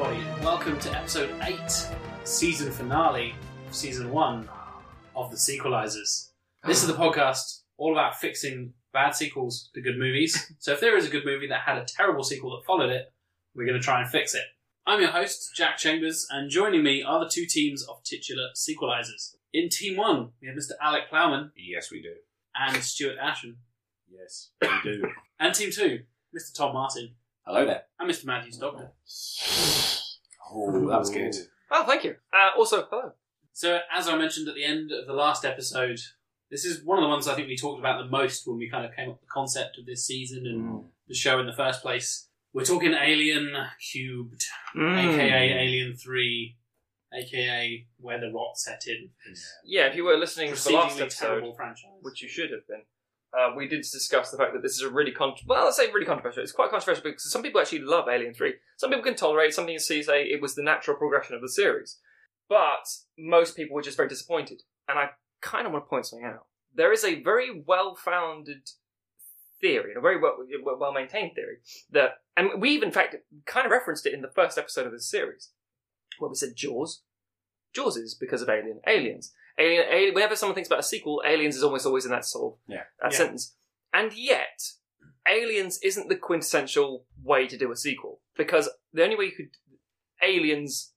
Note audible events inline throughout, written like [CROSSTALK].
everybody, welcome to episode 8, season finale, season 1 of The Sequelizers. This is the podcast all about fixing bad sequels to good movies. So if there is a good movie that had a terrible sequel that followed it, we're going to try and fix it. I'm your host, Jack Chambers, and joining me are the two teams of titular sequelizers. In Team 1, we have Mr. Alec Plowman Yes, we do. and Stuart Ashen. Yes, we do. And Team 2, Mr. Tom Martin Hello there. I'm Mr. Matthew Doctor. [SIGHS] Oh, that was good. Oh, thank you. Uh, also, hello. So, as I mentioned at the end of the last episode, this is one of the ones I think we talked about the most when we kind of came up with the concept of this season and the show in the first place. We're talking Alien Cubed, Mm. aka Alien 3, aka Where the Rot Set In. Yeah, if you were listening to the last Proceedingly episode, terrible franchise. which you should have been, uh, we did discuss the fact that this is a really con- well, let's say really controversial. It's quite controversial because some people actually love Alien Three. Some people can tolerate. it. Some people see say it was the natural progression of the series, but most people were just very disappointed. And I kind of want to point something out. There is a very well-founded theory, and a very well well maintained theory that, and we even in fact kind of referenced it in the first episode of this series, where we said Jaws. Jaws is because of Alien. Aliens. Alien, alien. Whenever someone thinks about a sequel, Aliens is almost always in that sort of Yeah. that Yeah. sentence. And yet, Aliens isn't the quintessential way to do a sequel because the only way you could Aliens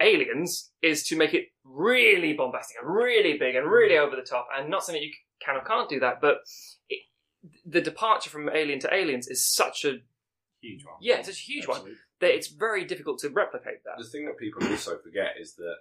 Aliens is to make it really bombastic and really big and really mm-hmm. over the top, and not saying that you can or can't do that, but it, the departure from Alien to Aliens is such a Huge one. yeah, it's a huge one that it's very difficult to replicate that. The thing that people also forget is that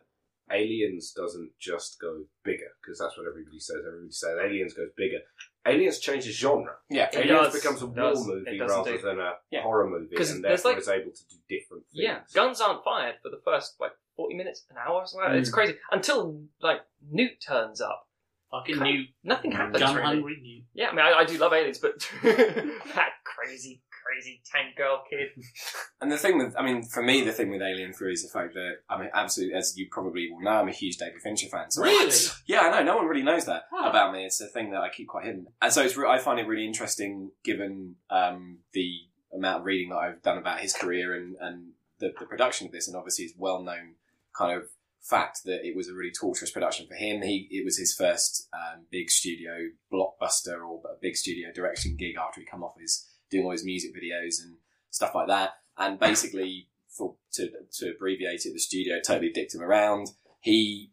Aliens doesn't just go bigger because that's what everybody says. Everybody says Aliens goes bigger. Aliens changes genre. Yeah. It Aliens does, becomes a it war does, movie it does rather indeed. than a Yeah. horror movie, 'Cause and there's therefore like- is able to do different things. Yeah, guns aren't fired for the first like forty minutes, an hour, or something. Like that. It's mm. crazy until like Newt turns up. Fucking Kind of- new, Nothing mm. happens. gun really. hungry new. Yeah, I mean, I, I do love aliens, but [LAUGHS] that crazy, crazy tank girl kid. [LAUGHS] And the thing with, I mean, for me, the thing with Alien 3 is the fact that, I mean, absolutely, as you probably will know, I'm a huge David Fincher fan. So Really? Yeah, I know. No one really knows that Huh. about me. It's a thing that I keep quite hidden. And so it's, re- I find it really interesting given um, the amount of reading that I've done about his career and, and the, the production of this. And obviously, it's well known kind of fact that it was a really torturous production for him. He It was his first um, big studio blockbuster or a big studio direction gig after he come off his doing all his music videos and stuff like that. And basically, for to, to abbreviate it, the studio totally dicked him around. He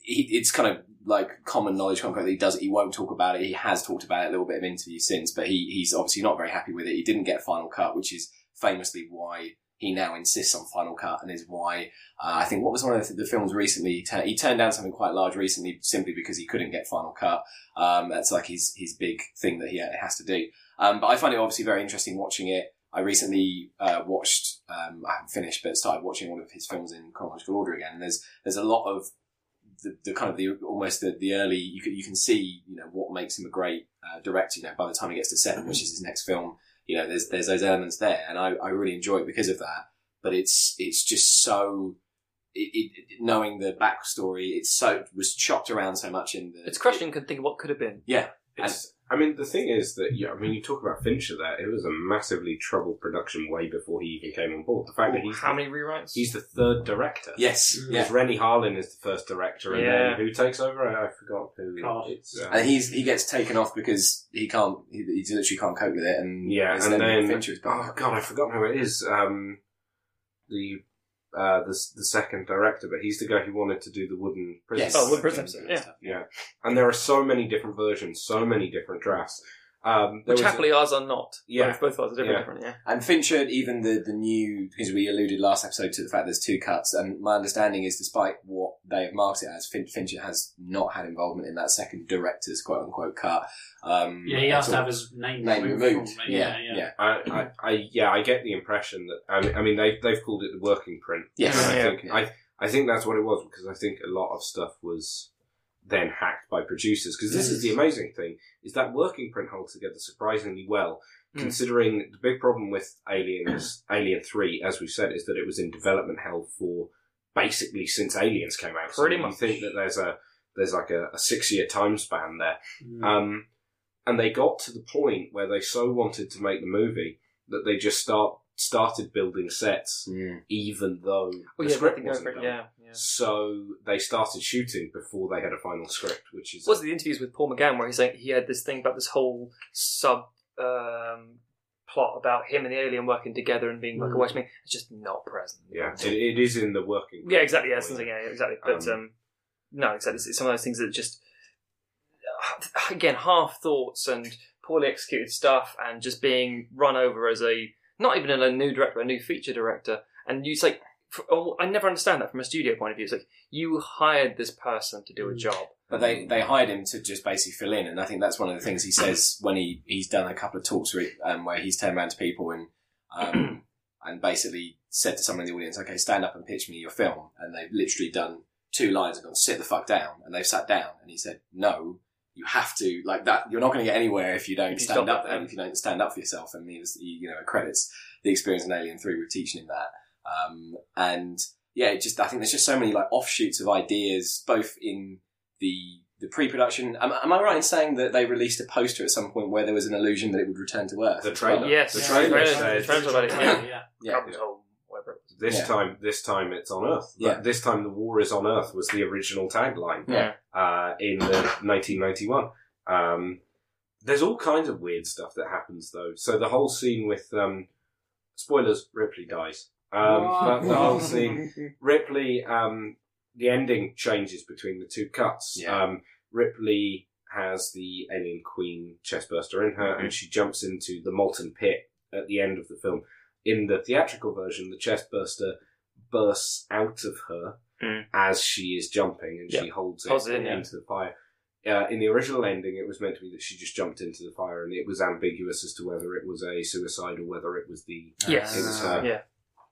he, it's kind of like common knowledge, that he does it. He won't talk about it. He has talked about it a little bit of interviews since, but he, he's obviously not very happy with it. He didn't get final cut, which is famously why he now insists on final cut and is why uh, I think what was one of the, the films recently he, he turned down something quite large recently simply because he couldn't get final cut. Um, that's like his his big thing that he has to do. Um, but I find it obviously very interesting watching it. I recently uh, watched um, I haven't finished, but started watching one of his films in chronological order again. And there's there's a lot of the, the kind of the almost the, the early you can you can see you know what makes him a great uh, director. You know by the time he gets to seven, which is his next film, you know there's there's those elements there, and I, I really enjoy it because of that. But it's it's just so it, it, knowing the backstory, it's so it was chopped around so much in the It's crushing. Can think of what could have been. Yeah, It's, I mean, the thing is that, yeah, I mean, you talk about Fincher there, it was a massively troubled production way before he even came on board. The fact that he's, How many rewrites? he's the third director. yes, yeah. Because Renny Harlin is the first director, and Yeah. then who takes over? I, I forgot who. God. It's, uh, And he's he gets taken off because he can't he, he literally can't cope with it, and Yeah, and then Fincher's back. oh god, I forgot who it is. Um, the uh, the the second director, but he's the guy who wanted to do the wooden prison. Yes. Oh, Wood Prison yeah. yeah. And there are so many different versions, so many different drafts. Um, Which was a- happily ours are not. Yeah. Both, both ours are different. Yeah. different yeah. And Fincher, even the, the new, because we alluded last episode to the fact there's two cuts, and my understanding is despite what they have marked it as, fin- Fincher has not had involvement in that second director's quote unquote cut. Um, Yeah, he has to have his name, name removed. from it. Yeah, yeah, yeah. I, I, I, yeah, I get the impression that I mean, I mean they've they've called it the working print. Yes. And I Yeah. I I think that's what it was because I think a lot of stuff was then hacked by producers. Because this is the amazing thing is that working print holds together surprisingly well Mm. considering the big problem with aliens [CLEARS THROAT] alien 3 as we said is that it was in development hell for basically since aliens came out. Pretty so you think that there's a there's like a, a six year time span there. Mm. um, and they got to the point where they so wanted to make the movie that they just start started building sets, Mm. even though Oh, the yeah, script wasn't done. Yeah, yeah. So they started shooting before they had a final script, which is Was it the interviews with Paul McGann where he's saying he had this thing about this whole sub um, plot about him and the alien working together and being like a Mm. watchman? It's just not present. yeah, it, it is in the working. Yeah, exactly. Yeah, print, something. Yeah, exactly. But Um, um, no, exactly. It's, it's some of those things that just again half thoughts and poorly executed stuff, and just being run over as a not even a new director, a new feature director, and you it's like. For, oh, I never understand that from a studio point of view. It's like you hired this person to do a Mm. job. But they, they hired him to just basically fill in, and I think that's one of the things he says when he, he's done a couple of talks where, um, where he's turned around to people and um, [CLEARS THROAT] and basically said to someone in the audience, "Okay, stand up and pitch me your film," and they've literally done two lines and gone, "Sit the fuck down," and they've sat down, and he said, "No, you have to like that. You're not going to get anywhere if you don't If you stand up it, and if you don't stand up for yourself." And he was, he, you know, credits the experience in Alien Three with teaching him that, um, and yeah, it just I think there's just so many like offshoots of ideas, both in the the pre-production. Am, am I right in saying that they released a poster at some point where there was an illusion that it would return to Earth? The trailer. Yes, The yeah, trailer trailer- said- trailer's about it, yeah. yeah. Yeah. This Yeah. time, this time it's on Earth. Yeah. This time, the war is on Earth was the original tagline. Yeah. uh, in the 1991. Um, there's all kinds of weird stuff that happens though. So the whole scene with um, spoilers, Ripley dies. Um, but the whole scene, [LAUGHS] Ripley, um, the ending changes between the two cuts. Yeah. Um, Ripley has the alien queen chestburster in her, and she jumps into the molten pit at the end of the film. In the theatrical version, the chest burster bursts out of her Mm. as she is jumping, and Yeah. she holds it, Holds it in, yeah. into the fire. Uh, in the original ending, it was meant to be that she just jumped into the fire, and it was ambiguous as to whether it was a suicide or whether it was the Yes. it was her. Yeah.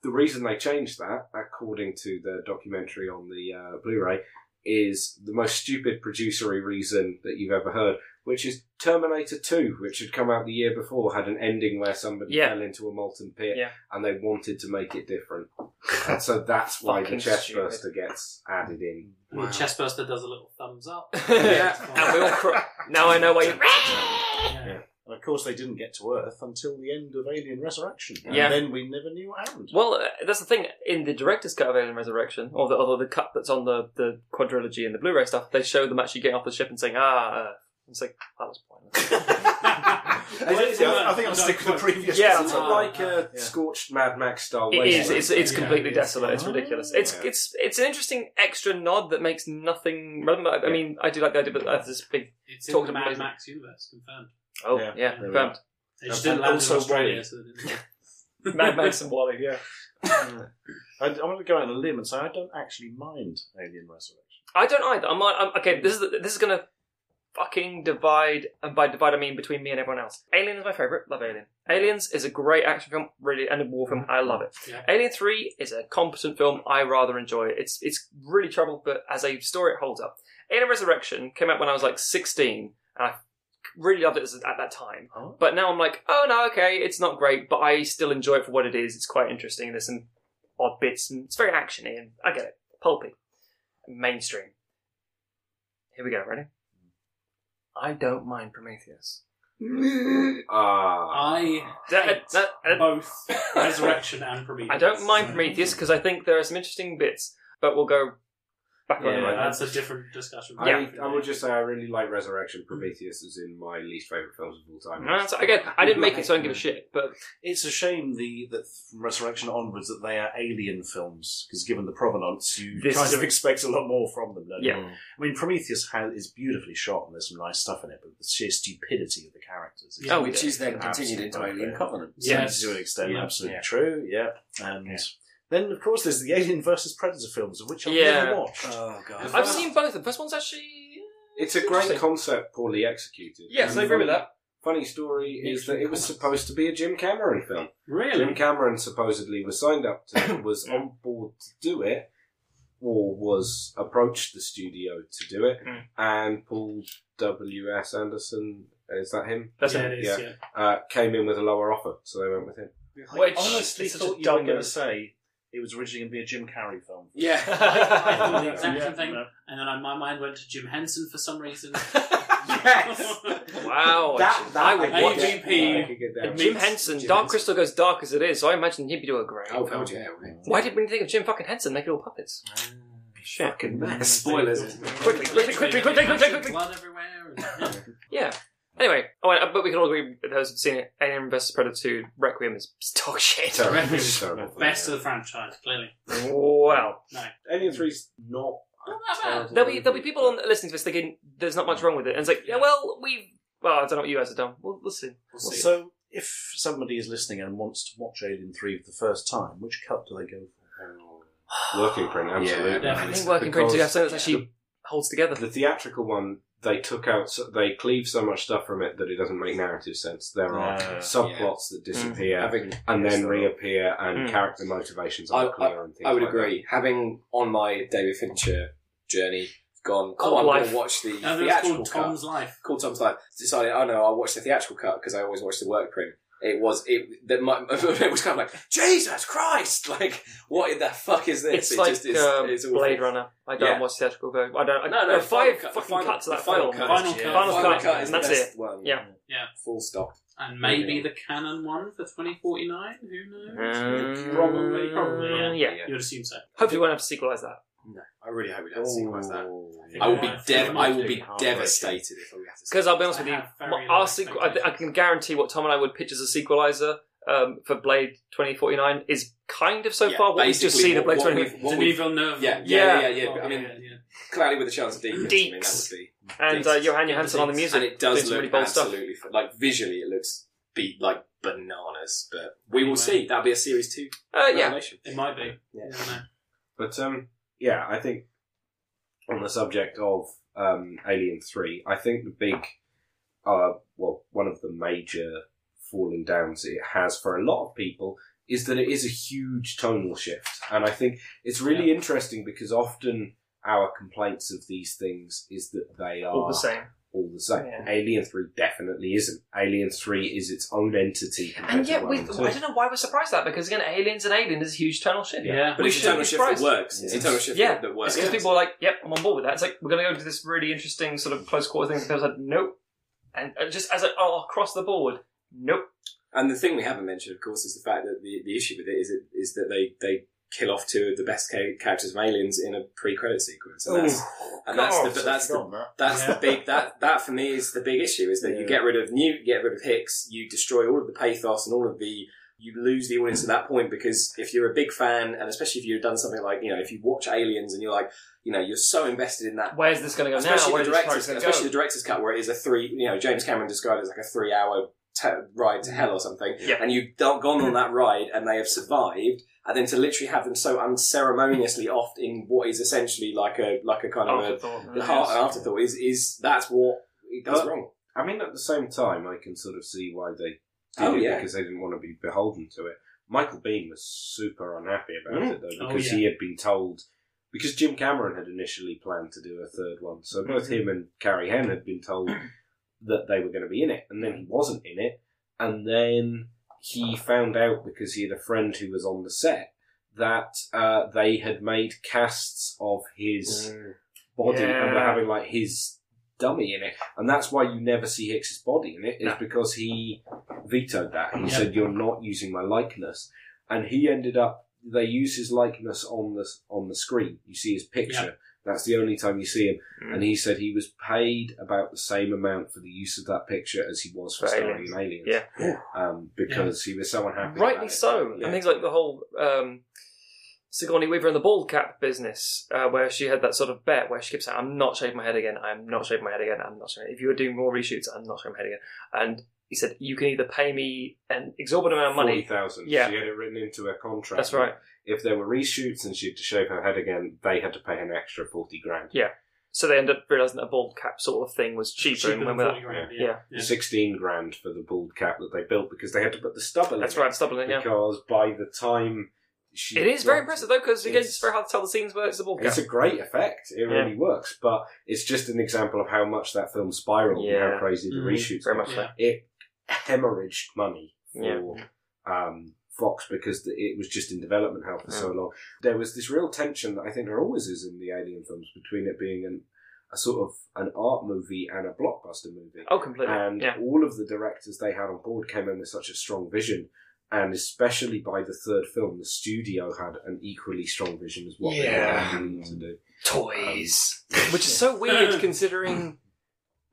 The reason they changed that, according to the documentary on the uh, Blu-ray, is the most stupid producery reason that you've ever heard, which is Terminator 2, which had come out the year before, had an ending where somebody Yeah. fell into a molten pit, Yeah. and they wanted to make it different. [LAUGHS] and so that's why the Fucking chestburster gets added in. And The chestburster does a little thumbs up. [LAUGHS] Yeah. and we all cry. Now I know why you. Yeah. And of course, they didn't get to Earth until the end of Alien Resurrection. And Yeah. then we never knew what happened. Well, uh, that's the thing. In the director's cut of Alien Resurrection, or the, or the cut that's on the, the quadrilogy and the Blu-ray stuff, they show them actually getting off the ship and saying, "Ah." Uh, it's like that was pointless. [LAUGHS] I, I think I'll stick with the previous. Yeah. it's it like a Yeah. scorched Mad Max style It is. It's it's Yeah, completely it's- desolate. It's ridiculous. It's Yeah. it's it's an interesting extra nod that makes nothing relevant. I mean, I do like the idea, but that's this big. It's in Talked the about Mad it. Max universe, confirmed. Oh Yeah. yeah, There we confirmed. They just And didn't land in also Australia, WALL-E. so they didn't. [LAUGHS] Mad Max and WALL-E. Yeah. I, I want to go out on a limb and say I don't actually mind Alien Resurrection. I don't either. I'm, I'm okay. This is this is gonna fucking divide, and by divide I mean between me and everyone else. Alien is my favorite. Love Alien. Aliens is a great action film, really, and a war film. I love it. Yeah. Alien Three is a competent film. I rather enjoy it. It's it's really troubled, but as a story, it holds up. Alien Resurrection came out when I was like 16, and I really loved it as- at that time. Oh. But now I'm like, oh no, okay, it's not great, but I still enjoy it for what it is. It's quite interesting. There's some odd bits, and it's very actiony, and I get it. Pulpy, mainstream. Here we go. Ready? I don't mind Prometheus. [LAUGHS] Ah. I That- hate that- that- both Resurrection and Prometheus. I don't mind Prometheus because I think there are some interesting bits, but we'll go back on it Yeah, right now. that's a different discussion. I, Yeah. I would just say I really like Resurrection. Prometheus is in my least favourite films of all time. No, that's- again, I didn't make it, so I don't give a shit. But It's a shame the that from Resurrection onwards that they are alien films because given the provenance, you This kind is- of expect a lot more from them. Don't you? Yeah. I mean, Prometheus has, is beautifully shot and there's some nice stuff in it, but the sheer stupidity of the characters. is Yeah, oh, oh, which is then continued into unfair. Alien Covenant. Yes. to an extent, Yeah. absolutely Yeah. true. Yeah, and Yeah. Then of course there's the Alien versus Predator films, of which I've Yeah. never watched. Oh god. I've seen both. The first one's actually. It's a great Interesting. concept, poorly executed. Yes, And I agree with that. Funny story is that it was supposed to be a Jim Cameron film. Really? Jim Cameron supposedly was signed up to, was on board to do it, or was approached the studio to do it, Mm. and Paul W. S. Anderson, is that him? That's yeah, it. it is, Yeah. yeah. Uh, came in with a lower offer, so they went with him. Which I honestly is such a thought you dumb were going move. to say it was originally going to be a Jim Carrey film. Yeah. [LAUGHS] I thought the exact Yeah, same thing, no. and then I, my mind went to Jim Henson for some reason. [LAUGHS] yes. [LAUGHS] Wow. That, that I would could watch get- AVP I could get Jim Henson, Jim Dark Henson. Crystal goes dark as it is, so I imagine he'd be doing a great. Oh, film. God, yeah. Oh, okay. Why did we think of Jim fucking Henson making all puppets? Ah, Shit. Fucking mess. Spoilers. Quickly, quickly, quickly, quickly, quickly, quickly. Blood everywhere. and- Yeah. Anyway, oh, and- uh, but we can all agree, that those who've seen it, Alien vs Predator 2, Requiem is [LAUGHS] dog shit. Terrible. Terrific. Terrible. Best of the franchise, clearly. Wow. Alien 3's not. Not that bad. There'll be there'll be people on, listening to this thinking there's not much wrong with it, and it's like, yeah, well, we, well, I don't know what you guys have done. We'll, we'll see. We'll see. So, if somebody is listening and wants to watch Alien 3 for the first time, which cut do they go for? [SIGHS] Working print, absolutely. Yeah, I It's think working print because together something that actually holds together. The theatrical one, they took out, so they cleave so much stuff from it that it doesn't make narrative sense. There are Yeah. subplots that disappear Having, and then So- reappear, and Mm. character motivations I- aren't clear and things I would like agree. Having on my David Fincher journey gone, Cult oh, I'm going life. to watch the And it was theatrical called cut. Tom's Life. Called Tom's Life. Decided, oh no, I'll watch the theatrical cut because I always watch the work print. It was it that my, [LAUGHS] it was kind of like Jesus Christ! [LAUGHS] Like what in the fuck is this? It's it like just is, uh, it's awful. Blade Runner. I don't Yeah. watch theatrical version. I don't. I, No, no, there are the final five cut- fucking final- cuts of that final film. cut Final cut. yeah, Final final cut, cut is and that's it. one. Yeah. Yeah. Full stop. And maybe Yeah. the canon one for 2049? Who knows? Um, probably, probably, yeah. yeah. You would assume so. Hopefully, we won't have to sequelize that. No, I really hope we don't sequence that. I will be Yeah. dev- I will be devastated if we have to. Because I'll be honest with you, have very my- low our sequel, I, I can guarantee what Tom and I would pitch as a sequelizer um, for Blade 2049 is kind of so Yeah, far what we just basically see the Blade what 2049. we've- what Denis we've- Villeneuve. Yeah, yeah, Yeah. yeah, yeah. Oh, I mean, yeah, yeah. clearly with a chance of Deeks. I mean, that Deeks. would be. And uh, Jóhann Jóhannsson on the music. and it does doing some look really bold stuff. absolutely like visually, it looks be like bananas. But we will Anyway. see. That'll be a series two. Uh, yeah. revelation. It might be. Yeah. You never know. But um, yeah, I think on the subject of um, Alien Three, I think the big, uh, well, one of the major falling downs it has for a lot of people is that it is a huge tonal shift, and I think it's really interesting because often our complaints of these things is that they are All the same. All the same. Yeah. Alien Three definitely isn't. Alien Three is its own entity. And yet, we, I don't know why we're surprised at that because again, Aliens and Alien is a huge tonal shift. Yeah. But We it's a shouldn't tonal shift that surprised. works. It's a tonal shift Yeah. that, that works. Because people are like, "Yep, I'm on board with that." It's like we're going to go into this really interesting sort of close quarter thing. And people said, "Nope," and uh, just as a, oh, across the board, nope. And the thing we haven't mentioned, of course, is the fact that the, the issue with it is it, is that they, they kill off two of the best characters of Aliens in a pre-credit sequence, and oh, that's and that's the, but that's the, that's Yeah. the big that that for me is the big issue is that you get rid of Newt, you get rid of Hicks, you destroy all of the pathos and all of the you lose the audience at that point because if you're a big fan and especially if you've done something like you know if you watch Aliens and you're like you know you're so invested in that Where's this going to go now? especially Where the director's, especially go? the director's cut, where it is a three. You know, James Cameron described it as like a three-hour te- ride to hell or something, Yeah. and you've gone on that ride and they have survived, and then to literally have them so unceremoniously [LAUGHS] off in what is essentially like a like a kind of Afterthought. a, heart, an afterthought is is that's what it does But- wrong. I mean, at the same time, I can sort of see why they did Oh, it yeah. because they didn't want to be beholden to it. Michael Biehn was super unhappy about Mm. it though Oh, because yeah. he had been told because Jim Cameron had initially planned to do a third one, so both him and Carrie Henn had been told [CLEARS THROAT] that they were going to be in it, and then he wasn't in it, and then he found out because he had a friend who was on the set that uh, they had made casts of his body and were having like his dummy in it, and that's why you never see Hicks's body in it. Is No. because he vetoed that. He Yeah. said you're not using my likeness, and he ended up. They use his likeness on the on the screen. You see his picture. That's the only time you see him. Mm. And he said he was paid about the same amount for the use of that picture as he was for For starring Aliens. in Aliens. Yeah. Um, because he was so unhappy. Rightly about it. so. Yeah. And things like the whole um, Sigourney Weaver and the bald cap business, uh, where she had that sort of bet where she kept saying, "I'm not shaving my head again. I'm not shaving my head again. I'm not shaving. If you were doing more reshoots, I'm not shaving my head again." And he said, "You can either pay me an exorbitant amount of Forty money." thousand. Yeah. She had it written into her contract. That's right. If there were reshoots and she had to shave her head again, they had to pay an extra forty grand. Yeah. So they ended up realizing that a bald cap sort of thing was cheaper, Cheaper and than went with 40 that. grand. Yeah. Yeah. Sixteen grand for the bald cap that they built because they had to put the stubble That's in right, stubble it. it. Yeah, Because by the time she it is very impressive though, because again, It's- it's very hard to tell the scenes where it's a bald cap. It's a great effect. It Yeah. really works, but it's just an example of how much that film spiraled and how crazy the Mhm. reshoots Very were. much so. Yeah. It hemorrhaged money for Yeah. um, Fox because it was just in development hell for so long. There was this real tension that I think there always is in the Alien films between it being an, a sort of an art movie and a blockbuster movie. Oh, completely. and yeah. all of the directors they had on board came in with such a strong vision. And especially by the third film, the studio had an equally strong vision as what Yeah. they wanted to do. toys, um, which is so weird considering. [CLEARS THROAT]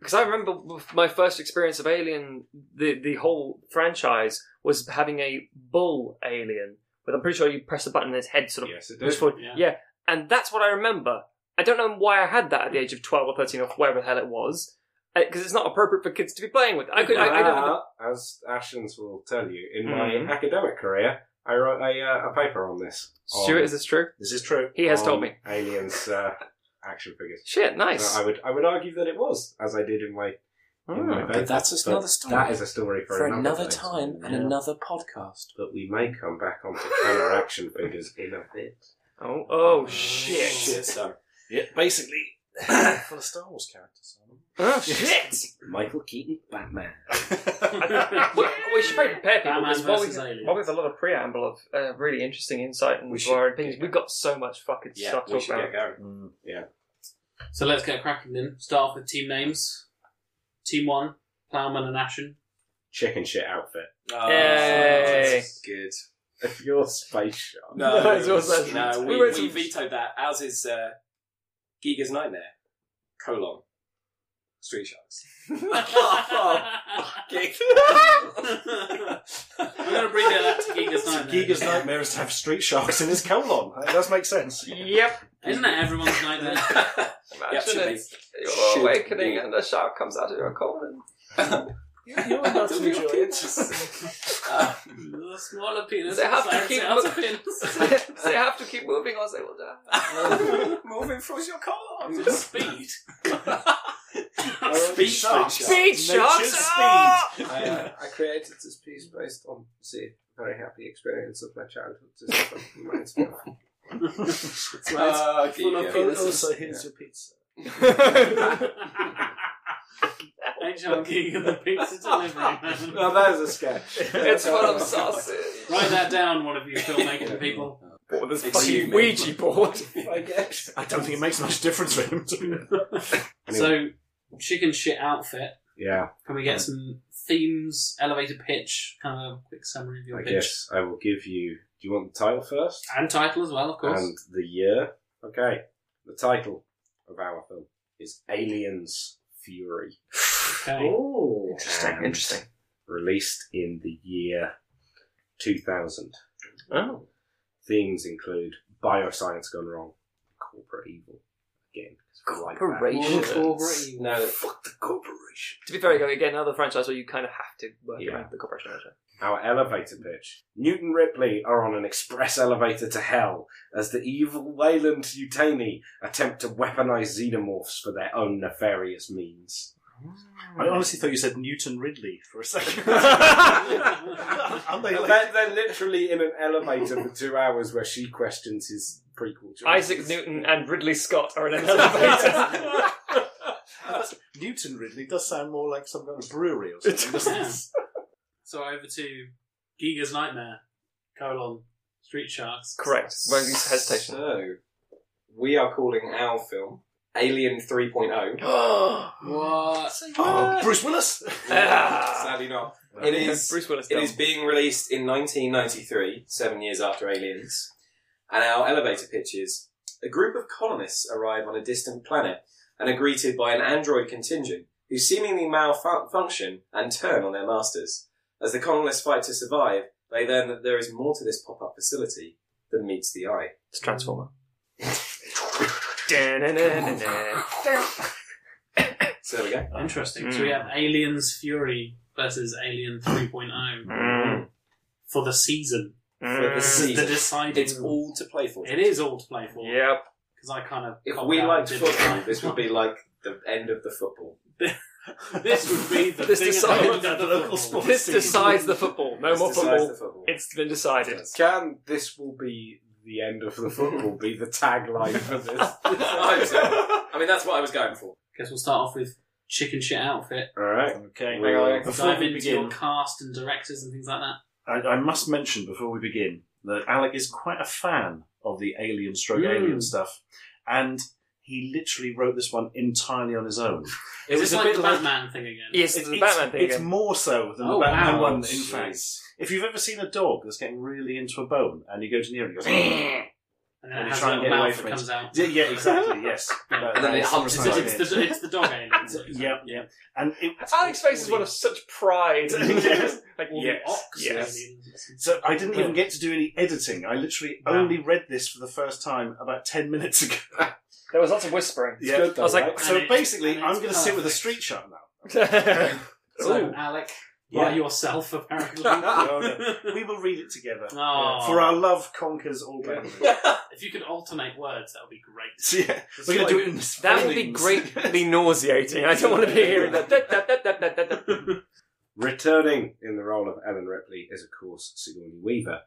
Because I remember my first experience of Alien, the the whole franchise was having a bull alien. But I'm pretty sure you press the button and his head sort of Yes, it moves forward. Yeah. Yeah. and that's what I remember. I don't know why I had that at the age of twelve or thirteen or whatever the hell it was, because it's not appropriate for kids to be playing with. I could, I, I don't. Ah, as Ashens will tell you, in Mhm. my academic career, I wrote a, uh, a paper on this. Stuart, on- is this true? This is true. He has on told me. Aliens uh, action figures. Shit, nice. So I would I would argue that it was, as I did in my. in my Hmm. paper. But that's another story. That is a story for, for another day. time and Yeah. another podcast. But we may come back onto Kenner action figures in a bit. Oh, oh shit! so. Yeah, basically, [COUGHS] full of Star Wars characters. Oh shit! [LAUGHS] Michael Keaton, Batman. we, [LAUGHS] we should probably prepare people Batman because while, versus we, Alien. while we have a lot of preamble of uh, really interesting insight We into should our opinions, we've got so much fucking Yeah, stuff to we talk should about. get going. Mm. So let's get cracking then. Start off with team names. Team one, Plowman and Ashen. Chicken shit outfit. Oh, Yay. that's good. If you're space shark. No, [LAUGHS] No, it's yours, no, we we, we vetoed that. Ours is uh, Giger's Nightmare, colon, Street Sharks. [LAUGHS] I'm going to bring that up to Giger's Nightmare. Giger's nightmare is to have street sharks in his colon. That does make sense. Yep. Isn't that everyone's nightmare? [LAUGHS] Yep, should be. it's Should your awakening be. and the shark comes out of your colon. [LAUGHS] You're not [LAUGHS] to enjoy it. [LAUGHS] Uh, the smaller penis. They have to keep out mo- of pins. they have to keep moving or they will die. [LAUGHS] moving through your colon. Speed. Speed sharks. Street Speed Nature's sharks! speed. Ah! I, uh, I created this piece based on see a very happy experience of my childhood. Just reminds me of- That's why it's Uh, full of Giger. penises. Also, here's your pizza. H.R. Giger, the pizza delivery man. [LAUGHS] Oh, that is a sketch. It's full of [LAUGHS] sausage. Write that down, one of you filmmaking people. What with this It's fucking you, Ouija board? I guess. I don't think it makes much difference for him. To [LAUGHS] So, chicken shit outfit. Yeah, Can we get some themes, elevator pitch, kind of a quick summary of your I pitch? guess I will give you. Do you want the title first? And title as well, of course. And the year. Okay. The title of our film is Aliens Fury. Okay. Oh, Interesting, interesting. Released in the year 2000. Oh. Themes include bioscience gone wrong, corporate evil. Again, 'cause we like that. Corporation. Corporate No, Fuck the corporation. To be fair, go again, another franchise where you kind of have to work Yeah. around the corporation. don't? Our elevator pitch. Newton Ripley are on an express elevator to hell as the evil Wayland Yutani attempt to weaponize xenomorphs for their own nefarious means. I honestly thought you said Newton Ridley for a second. [LAUGHS] Aren't they They're, they're literally in an elevator for two hours where she questions his prequel choices. Isaac Newton and Ridley Scott are in an elevator. [LAUGHS] Newton Ridley does sound more like some kind of brewery or something. doesn't it? So over to Giger's Nightmare, colon, Street Sharks. Correct. Won't use hesitation. So, we are calling our film Alien oh. 3.0. [GASPS] What? Oh, Bruce Willis. [LAUGHS] Sadly not. It is. Bruce Willis. It dumb. is being released in 1993, seven years after Aliens. And our elevator pitch is a group of colonists arrive on a distant planet and are greeted by an android contingent who seemingly malfunction and turn on their masters. As the colonists fight to survive, they learn that there is more to this pop up facility than meets the eye. It's Transformer. [LAUGHS] So there we go. Interesting. So we have Aliens Fury versus Alien 3.0 Mm. for the season. Mm. This the season. deciding. It's all to play for. It is all to play for. Yep. Because I kind of. If we out liked football, this would be [LAUGHS] like the end of the football. [LAUGHS] This would be the [LAUGHS] This thing decides at the end the of the local football. sport. This decides the football. No This more decides football. the football. It's been decided. Can this will be the end of the football be the tagline for this? [LAUGHS] I hope so. I mean, that's what I was going for. Guess we'll start off with chicken shit outfit. Alright. Okay. Hang on. Before Dive we into your begin, cast and directors and things like that. I, I must mention before we begin that Alec is quite a fan of the alien stroke Mm. alien stuff, and he literally wrote this one entirely on his own. It Is was this a like bit the like Batman thing again? Yes, It's, the it's- Batman thing it's again. more so than Oh, the Batman wow. one. In Jeez. fact, if you've ever seen a dog that's getting really into a bone and you go to near it, and And then And it you has try a and little get away mouth from that it. comes out. yeah, yeah, exactly, yes. [LAUGHS] Yeah. And then uh, it humps It's, precisely it's, it. the, it's the dog aliens. [LAUGHS] Yeah, yeah, and it, Alex face is one of such pride. [LAUGHS] Yes. like, Or Yes, the ox yes. So I didn't even get to do any editing. I literally only read this for the first time about ten minutes ago. There was lots of whispering. Yeah. good though, I was like, right? So it- basically, I'm going to sit with a street sharp now. [LAUGHS] So, Ooh. Alec, Yeah. by yourself, apparently. [LAUGHS] [LAUGHS] No, We will read it together. Oh. For our love conquers all boundaries. If you could alternate words, that would be great. So, yeah, we're going to do it in That would be greatly nauseating. I don't want to be hearing that. Returning in the role of Ellen Ripley is, of course, Sigourney Weaver.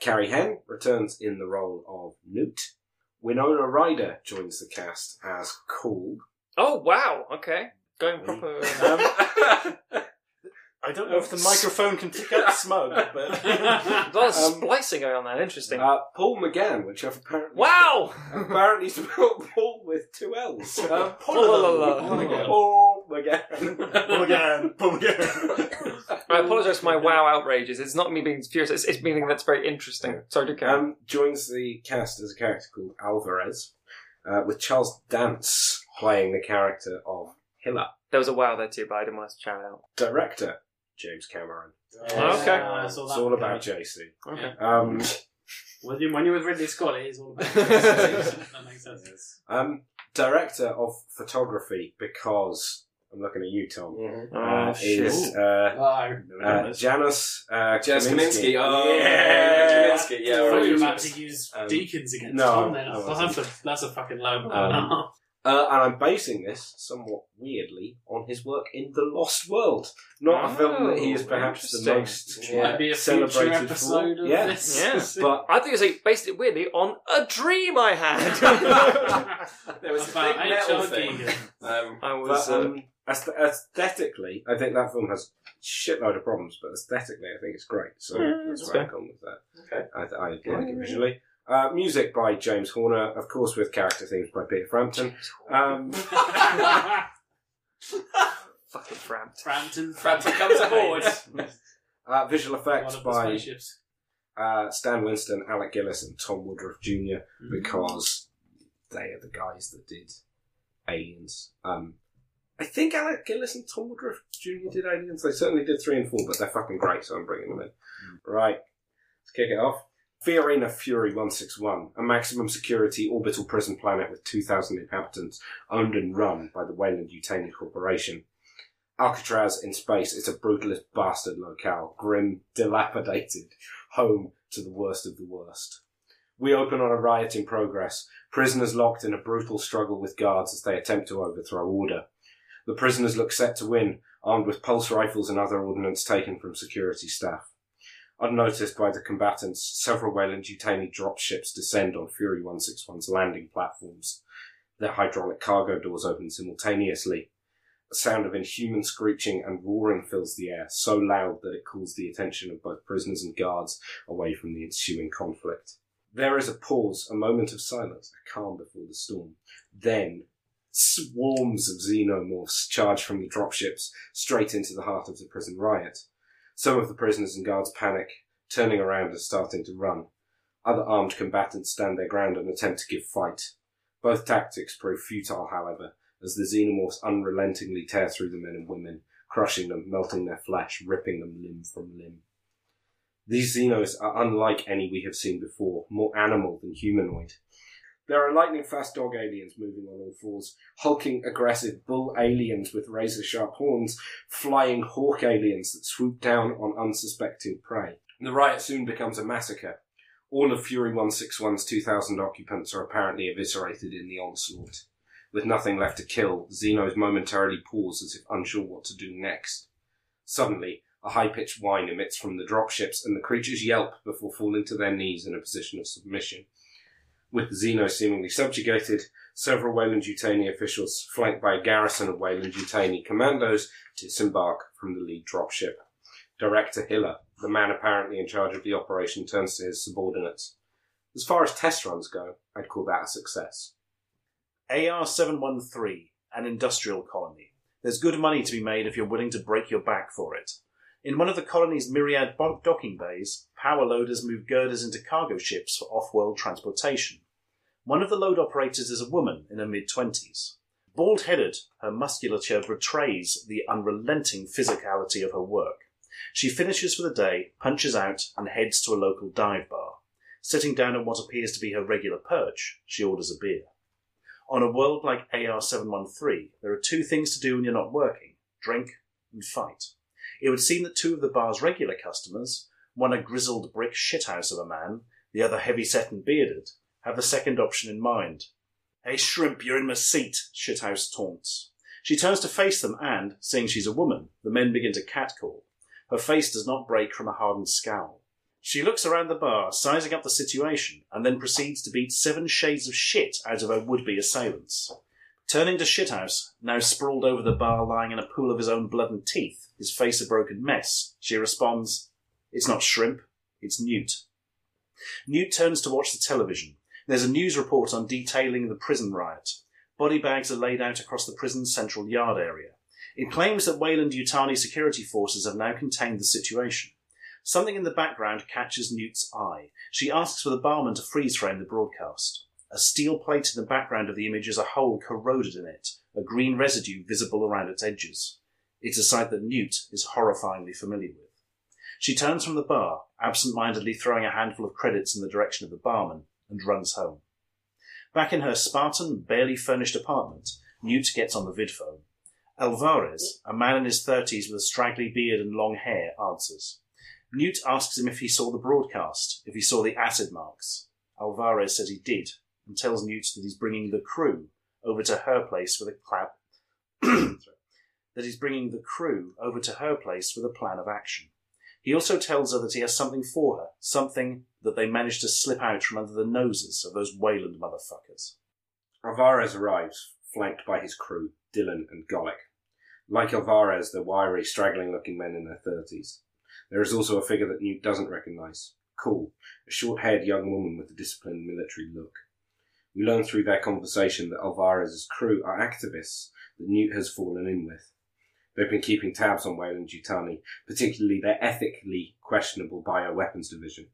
Carrie Henn returns in the role of Newt. Winona Ryder joins the cast as Cool. Oh wow! Okay, going proper. Um, I don't know if the microphone can pick up smug, but There's a lot of Um, splicing going on there. Interesting. uh, Paul McGann, which I've apparently wow! apparently spelled Paul with two L's. Um, Paul Paul McGann. Pull again, [LAUGHS] pull again. I apologise for my wow outrages. It's not me being furious. It's, it's me thinking that's very interesting. Sorry to carry. on. Um, joins the cast as a character called Alvarez, uh, with Charles Dance playing the character of Hiller. there was a wow there too, but I didn't want to shout out. Director James Cameron. Okay. I saw It's all one about coming. JC. Okay. Um, [LAUGHS] When, you, when you're with Ridley Scott, it is all about [LAUGHS] That makes sense. um, director of photography because I'm looking at you, Tom. Mhm. Uh, Oh, shit. is uh, Oh, uh, Janusz uh, Janusz Kaminski. Kaminski. Oh, yeah. Kaminski. Yeah, I thought you were about to use Um, Deakins against no, Tom then. I I thought wasn't. that's a, that's a fucking low bar. Um, [LAUGHS] Uh, and I'm basing this somewhat weirdly on his work in The Lost World. Not a film that he is Oh, perhaps the most Yeah. Be a celebrated episode for. of Yeah. this. Yeah. [LAUGHS] But I think it's like based it weirdly on a dream I had. [LAUGHS] There was a big metal thing. Um, I was. But, uh, um, aest- aesthetically, I think that film has shitload of problems, but aesthetically, I think it's great. So Yeah, that's that's where I've gone with that. Okay. I, I like it visually. Uh, music by James Horner, of course, with character themes by Peter Frampton. Um, [LAUGHS] fucking Framped. Frampton. Frampton comes aboard. [LAUGHS] uh, visual One effects by uh, Stan Winston, Alec Gillis, and Tom Woodruff Jr. Mm-hmm. because they are the guys that did Aliens. Um, I think Alec Gillis and Tom Woodruff Jr. did Aliens. They certainly did three and four, but they're fucking great, so I'm bringing them in. Mm. Right, let's kick it off. Fiorina Fury 161, a maximum security orbital prison planet with 2,000 inhabitants, owned and run by the Wayland Yutani Corporation. Alcatraz in space is a brutalist bastard locale, grim, dilapidated, home to the worst of the worst. We open on a riot in progress, prisoners locked in a brutal struggle with guards as they attempt to overthrow order. The prisoners look set to win, armed with pulse rifles and other ordnance taken from security staff. Unnoticed by the combatants, several Wayland Yutani dropships descend on Fury 161's landing platforms. Their hydraulic cargo doors open simultaneously. A sound of inhuman screeching and roaring fills the air, so loud that it calls the attention of both prisoners and guards away from the ensuing conflict. There is a pause, a moment of silence, a calm before the storm. Then, swarms of xenomorphs charge from the dropships straight into the heart of the prison riot. Some of the prisoners and guards panic, turning around and starting to run. Other armed combatants stand their ground and attempt to give fight. Both tactics prove futile, however, as the xenomorphs unrelentingly tear through the men and women, crushing them, melting their flesh, ripping them limb from limb. These Xenos are unlike any we have seen before, more animal than humanoid. There are lightning fast dog aliens moving on all fours, hulking aggressive bull aliens with razor sharp horns, flying hawk aliens that swoop down on unsuspecting prey. The riot soon becomes a massacre. All of Fury 161's 2,000 occupants are apparently eviscerated in the onslaught. With nothing left to kill, Xenos momentarily pause as if unsure what to do next. Suddenly, a high-pitched whine emits from the dropships, and the creatures yelp before falling to their knees in a position of submission. With Xenos seemingly subjugated, several Wayland Yutani officials, flanked by a garrison of Wayland Yutani commandos, disembark from the lead dropship. Director Hiller, the man apparently in charge of the operation, turns to his subordinates. As far as test runs go, I'd call that a success. AR 713, an industrial colony. There's good money to be made if you're willing to break your back for it. In one of the colony's myriad docking bays, power loaders move girders into cargo ships for off world transportation. One of the load operators is a woman in her mid 20s. Bald headed, her musculature betrays the unrelenting physicality of her work. She finishes for the day, punches out, and heads to a local dive bar. Sitting down at what appears to be her regular perch, she orders a beer. On a world like AR 713, there are two things to do when you're not working drink and fight. It would seem that two of the bar's regular customers, one a grizzled brick shithouse of a man, the other heavy set and bearded, have the second option in mind. Hey, shrimp, you're in my seat, shithouse taunts. She turns to face them and, seeing she's a woman, the men begin to catcall. Her face does not break from a hardened scowl. She looks around the bar, sizing up the situation, and then proceeds to beat seven shades of shit out of her would-be assailants. Turning to Shithouse, now sprawled over the bar lying in a pool of his own blood and teeth, his face a broken mess, she responds, It's not shrimp, it's Newt. Newt turns to watch the television. There's a news report on detailing the prison riot. Body bags are laid out across the prison's central yard area. It claims that Wayland Yutani security forces have now contained the situation. Something in the background catches Newt's eye. She asks for the barman to freeze frame the broadcast. A steel plate in the background of the image is a hole corroded in it, a green residue visible around its edges. It's a sight that Newt is horrifyingly familiar with. She turns from the bar, absent mindedly throwing a handful of credits in the direction of the barman, and runs home. Back in her Spartan, barely furnished apartment, Newt gets on the vidphone. Alvarez, a man in his thirties with a straggly beard and long hair, answers. Newt asks him if he saw the broadcast, if he saw the acid marks. Alvarez says he did, and tells Newt that he's bringing the crew over to her place with a clap. [CLEARS THROAT] that he's bringing the crew over to her place with a plan of action. He also tells her that he has something for her, something that they managed to slip out from under the noses of those Wayland motherfuckers. Alvarez arrives, flanked by his crew, Dylan and Golic. Like Alvarez, they're wiry, straggling looking men in their thirties. There is also a figure that Newt doesn't recognise. Cool, a short haired young woman with a disciplined military look. We learn through their conversation that Alvarez's crew are activists that Newt has fallen in with. They've been keeping tabs on Wayland Yutani, particularly their ethically questionable bioweapons division.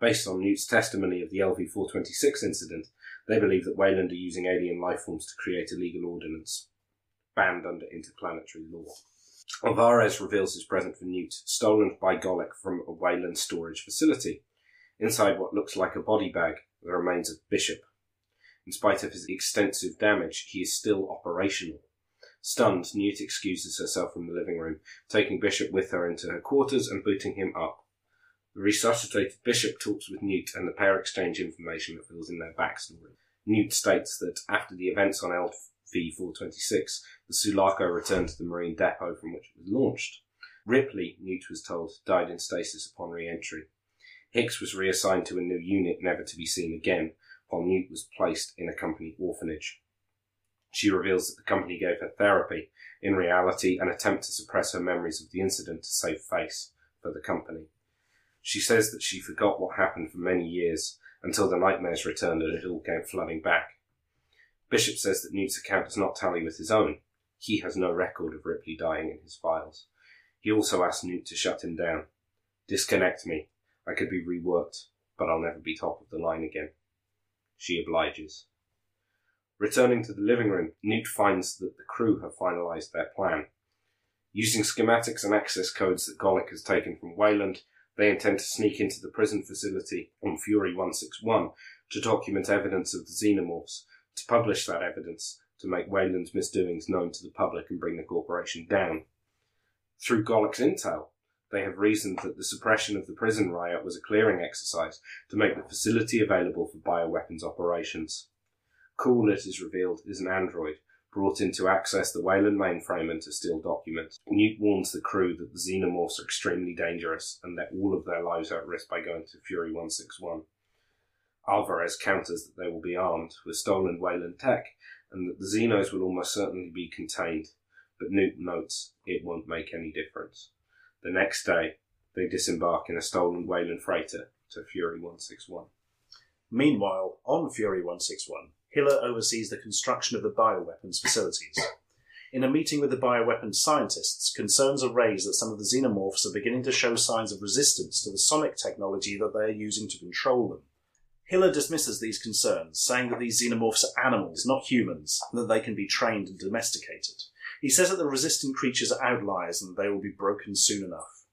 Based on Newt's testimony of the LV 426 incident, they believe that Wayland are using alien life forms to create a legal ordinance, banned under interplanetary law. Alvarez reveals his present for Newt, stolen by Golic from a Wayland storage facility. Inside what looks like a body bag, the remains of Bishop. In spite of his extensive damage, he is still operational. Stunned, Newt excuses herself from the living room, taking Bishop with her into her quarters and booting him up. The resuscitated Bishop talks with Newt and the pair exchange information that fills in their backstory. Newt states that after the events on LV-426, the Sulaco returned to the marine depot from which it was launched. Ripley, Newt was told, died in stasis upon re-entry. Hicks was reassigned to a new unit never to be seen again, Newt was placed in a company orphanage. She reveals that the company gave her therapy, in reality an attempt to suppress her memories of the incident to save face for the company. She says that she forgot what happened for many years until the nightmares returned and it all came flooding back. Bishop says that Newt's account does not tally with his own. He has no record of Ripley dying in his files. He also asks Newt to shut him down. Disconnect me. I could be reworked, but I'll never be top of the line again. She obliges. Returning to the living room, Newt finds that the crew have finalised their plan. Using schematics and access codes that Golic has taken from Wayland, they intend to sneak into the prison facility on Fury 161 to document evidence of the xenomorphs, to publish that evidence, to make Wayland's misdoings known to the public and bring the corporation down. Through Golic's intel, they have reasoned that the suppression of the prison riot was a clearing exercise to make the facility available for bioweapons operations. Cool, it is revealed, is an android brought in to access the Wayland mainframe and to steal documents. Newt warns the crew that the xenomorphs are extremely dangerous and that all of their lives are at risk by going to Fury 161. Alvarez counters that they will be armed with stolen Wayland tech and that the Xenos will almost certainly be contained, but Newt notes it won't make any difference. The next day, they disembark in a stolen Wayland freighter to Fury 161. Meanwhile, on Fury 161, Hiller oversees the construction of the bioweapons facilities. In a meeting with the bioweapons scientists, concerns are raised that some of the xenomorphs are beginning to show signs of resistance to the sonic technology that they are using to control them. Hiller dismisses these concerns, saying that these xenomorphs are animals, not humans, and that they can be trained and domesticated. He says that the resistant creatures are outliers and they will be broken soon enough.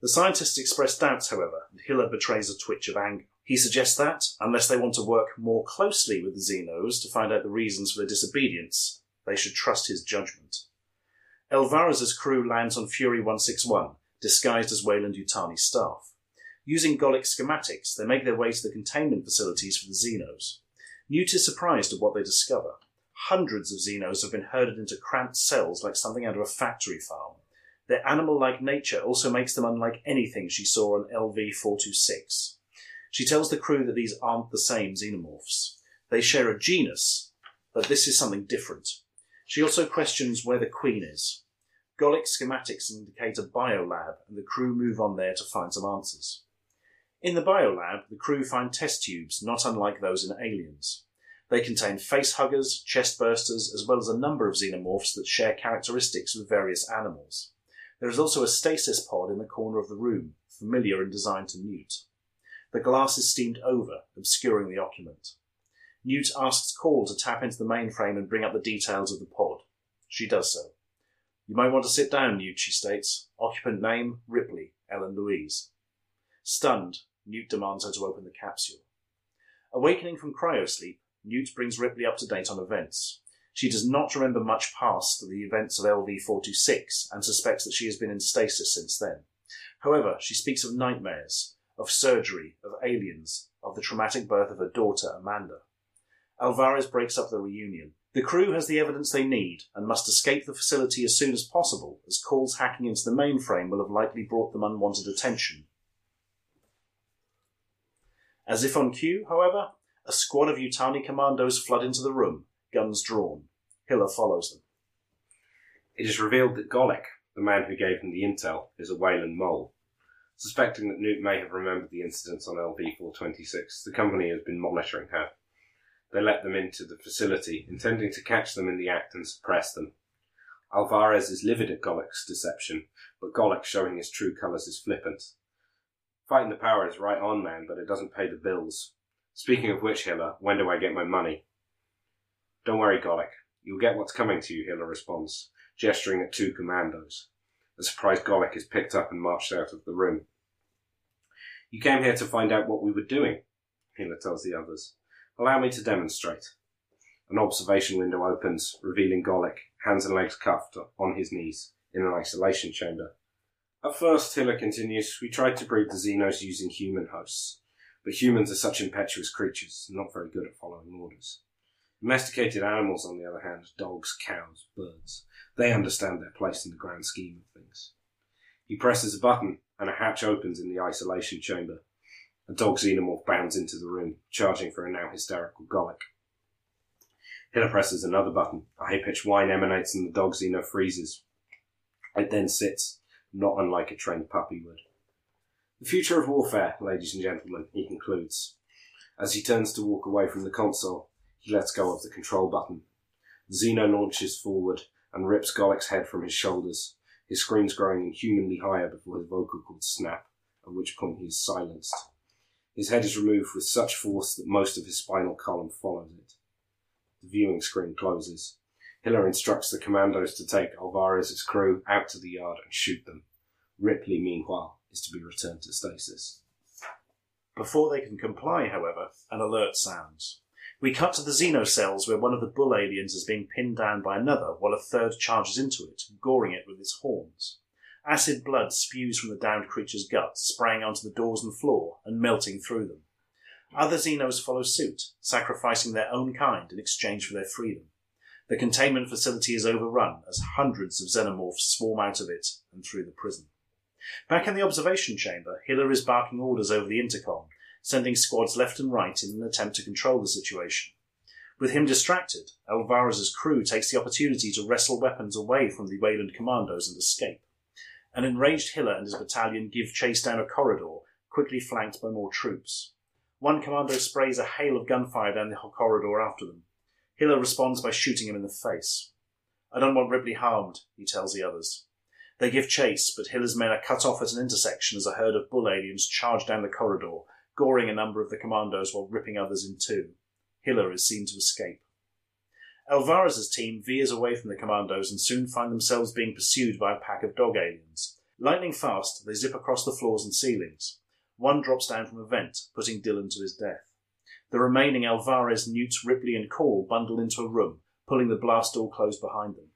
The scientists express doubts, however, and Hiller betrays a twitch of anger. He suggests that, unless they want to work more closely with the Xenos to find out the reasons for their disobedience, they should trust his judgment. Alvarez's crew lands on Fury 161, disguised as Wayland Yutani's staff. Using Golic schematics, they make their way to the containment facilities for the Xenos. Newt is surprised at what they discover. Hundreds of Xenos have been herded into cramped cells like something out of a factory farm. Their animal like nature also makes them unlike anything she saw on LV 426. She tells the crew that these aren't the same xenomorphs. They share a genus, but this is something different. She also questions where the Queen is. Golic schematics indicate a biolab, and the crew move on there to find some answers. In the biolab, the crew find test tubes not unlike those in Aliens. They contain face huggers, chest bursters, as well as a number of xenomorphs that share characteristics with various animals. There is also a stasis pod in the corner of the room, familiar and designed to Newt. The glass is steamed over, obscuring the occupant. Newt asks Call to tap into the mainframe and bring up the details of the pod. She does so. You might want to sit down, Newt, she states. Occupant name, Ripley, Ellen Louise. Stunned, Newt demands her to open the capsule. Awakening from cryosleep, Newt brings Ripley up to date on events. She does not remember much past the events of LV 426 and suspects that she has been in stasis since then. However, she speaks of nightmares, of surgery, of aliens, of the traumatic birth of her daughter, Amanda. Alvarez breaks up the reunion. The crew has the evidence they need and must escape the facility as soon as possible, as Call's hacking into the mainframe will have likely brought them unwanted attention. As if on cue, however, a squad of Yutani commandos flood into the room, guns drawn. Hiller follows them. It is revealed that Golic, the man who gave him the intel, is a Wayland mole. Suspecting that Newt may have remembered the incidents on LV 426, the company has been monitoring her. They let them into the facility, intending to catch them in the act and suppress them. Alvarez is livid at Golic's deception, but Golic, showing his true colours, is flippant. Fighting the power is right on, man, but it doesn't pay the bills. Speaking of which, Hiller, when do I get my money? Don't worry, Golic. You'll get what's coming to you, Hiller responds, gesturing at two commandos. The surprised Golic is picked up and marched out of the room. You came here to find out what we were doing, Hiller tells the others. Allow me to demonstrate. An observation window opens, revealing Golic, hands and legs cuffed on his knees, in an isolation chamber. At first, Hiller continues, we tried to breed the Xenos using human hosts, but humans are such impetuous creatures, not very good at following orders. Domesticated animals, on the other hand, dogs, cows, birds, they understand their place in the grand scheme of things. He presses a button, and a hatch opens in the isolation chamber. A dog xenomorph bounds into the room, charging for a now hysterical Golic. Hiller presses another button. A high-pitched whine emanates and the dog xeno freezes. It then sits, not unlike a trained puppy would. The future of warfare, ladies and gentlemen, he concludes. As he turns to walk away from the console, he lets go of the control button. Xeno launches forward and rips Golic's head from his shoulders, his screams growing inhumanly higher before his vocal cords snap, at which point he is silenced. His head is removed with such force that most of his spinal column follows it. The viewing screen closes. Hiller instructs the commandos to take Alvarez's crew out to the yard and shoot them. Ripley, meanwhile, is to be returned to stasis. Before they can comply, however, an alert sounds. We cut to the Xeno cells where one of the bull aliens is being pinned down by another while a third charges into it, goring it with its horns. Acid blood spews from the downed creature's guts, spraying onto the doors and floor and melting through them. Other Xenos follow suit, sacrificing their own kind in exchange for their freedom. The containment facility is overrun as hundreds of xenomorphs swarm out of it and through the prison. Back in the observation chamber, Hiller is barking orders over the intercom, sending squads left and right in an attempt to control the situation. With him distracted, Alvarez's crew takes the opportunity to wrestle weapons away from the Wayland commandos and escape. An enraged Hiller and his battalion give chase down a corridor, quickly flanked by more troops. One commando sprays a hail of gunfire down the corridor after them. Hiller responds by shooting him in the face. I don't want Ripley harmed, he tells the others. They give chase, but Hiller's men are cut off at an intersection as a herd of bull aliens charge down the corridor, goring a number of the commandos while ripping others in two. Hiller is seen to escape. Alvarez's team veers away from the commandos and soon find themselves being pursued by a pack of dog aliens. Lightning fast, they zip across the floors and ceilings. One drops down from a vent, putting Dillon to his death. The remaining Alvarez, Newt, Ripley, and Call bundle into a room, pulling the blast door closed behind them.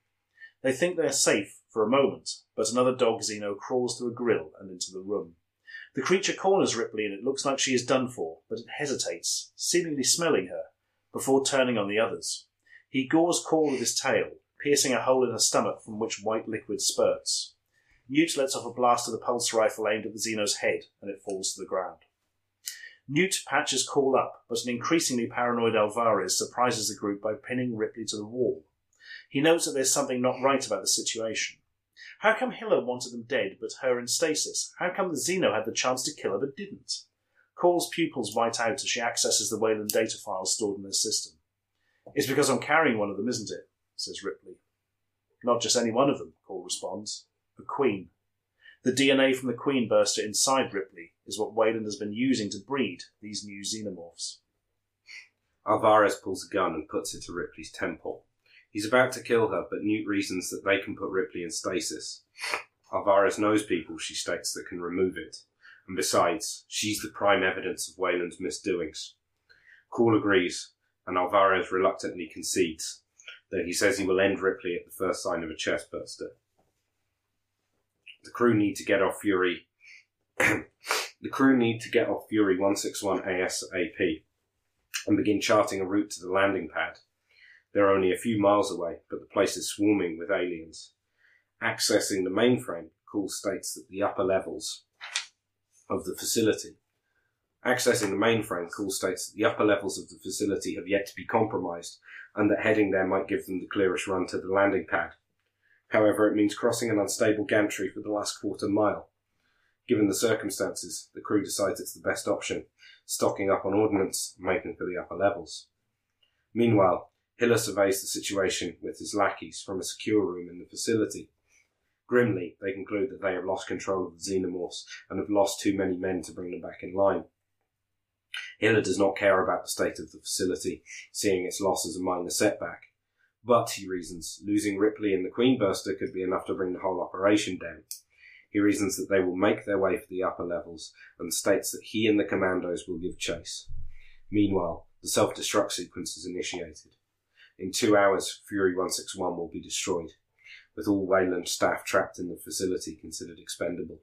They think they are safe for a moment, but another dog Xeno crawls through a grill and into the room. The creature corners Ripley and it looks like she is done for, but it hesitates, seemingly smelling her, before turning on the others. He gores Call with his tail, piercing a hole in her stomach from which white liquid spurts. Newt lets off a blast of the pulse rifle aimed at the Xeno's head, and it falls to the ground. Newt patches Call up, but an increasingly paranoid Alvarez surprises the group by pinning Ripley to the wall. He notes that there's something not right about the situation. How come Hiller wanted them dead, but her in stasis? How come the Xeno had the chance to kill her but didn't? Call's pupils white out as she accesses the Wayland data files stored in their system. It's because I'm carrying one of them, isn't it? says Ripley. Not just any one of them, Call responds. The Queen. The DNA from the Queen burster inside Ripley is what Wayland has been using to breed these new xenomorphs. Alvarez pulls a gun and puts it to Ripley's temple. He's about to kill her, but Newt reasons that they can put Ripley in stasis. Alvarez knows people, she states, that can remove it. And besides, she's the prime evidence of Wayland's misdoings. Call agrees, and Alvarez reluctantly concedes, though he says he will end Ripley at the first sign of a chest burster. The crew need to get off Fury. [CLEARS THROAT] the crew need to get off Fury 161 ASAP and begin charting a route to the landing pad. They're only a few miles away, but the place is swarming with aliens. Accessing the mainframe, Call states that the upper levels of the facility. Accessing the mainframe, Call states that the upper levels of the facility have yet to be compromised, and that heading there might give them the clearest run to the landing pad. However, it means crossing an unstable gantry for the last quarter mile. Given the circumstances, the crew decides it's the best option, stocking up on ordnance making for the upper levels. Meanwhile, Hiller surveys the situation with his lackeys from a secure room in the facility. Grimly, they conclude that they have lost control of the xenomorphs and have lost too many men to bring them back in line. Hiller does not care about the state of the facility, seeing its loss as a minor setback. But, he reasons, losing Ripley and the Queen Burster could be enough to bring the whole operation down. He reasons that they will make their way for the upper levels and states that he and the commandos will give chase. Meanwhile, the self-destruct sequence is initiated. In two hours, Fury 161 will be destroyed, with all Wayland staff trapped in the facility considered expendable.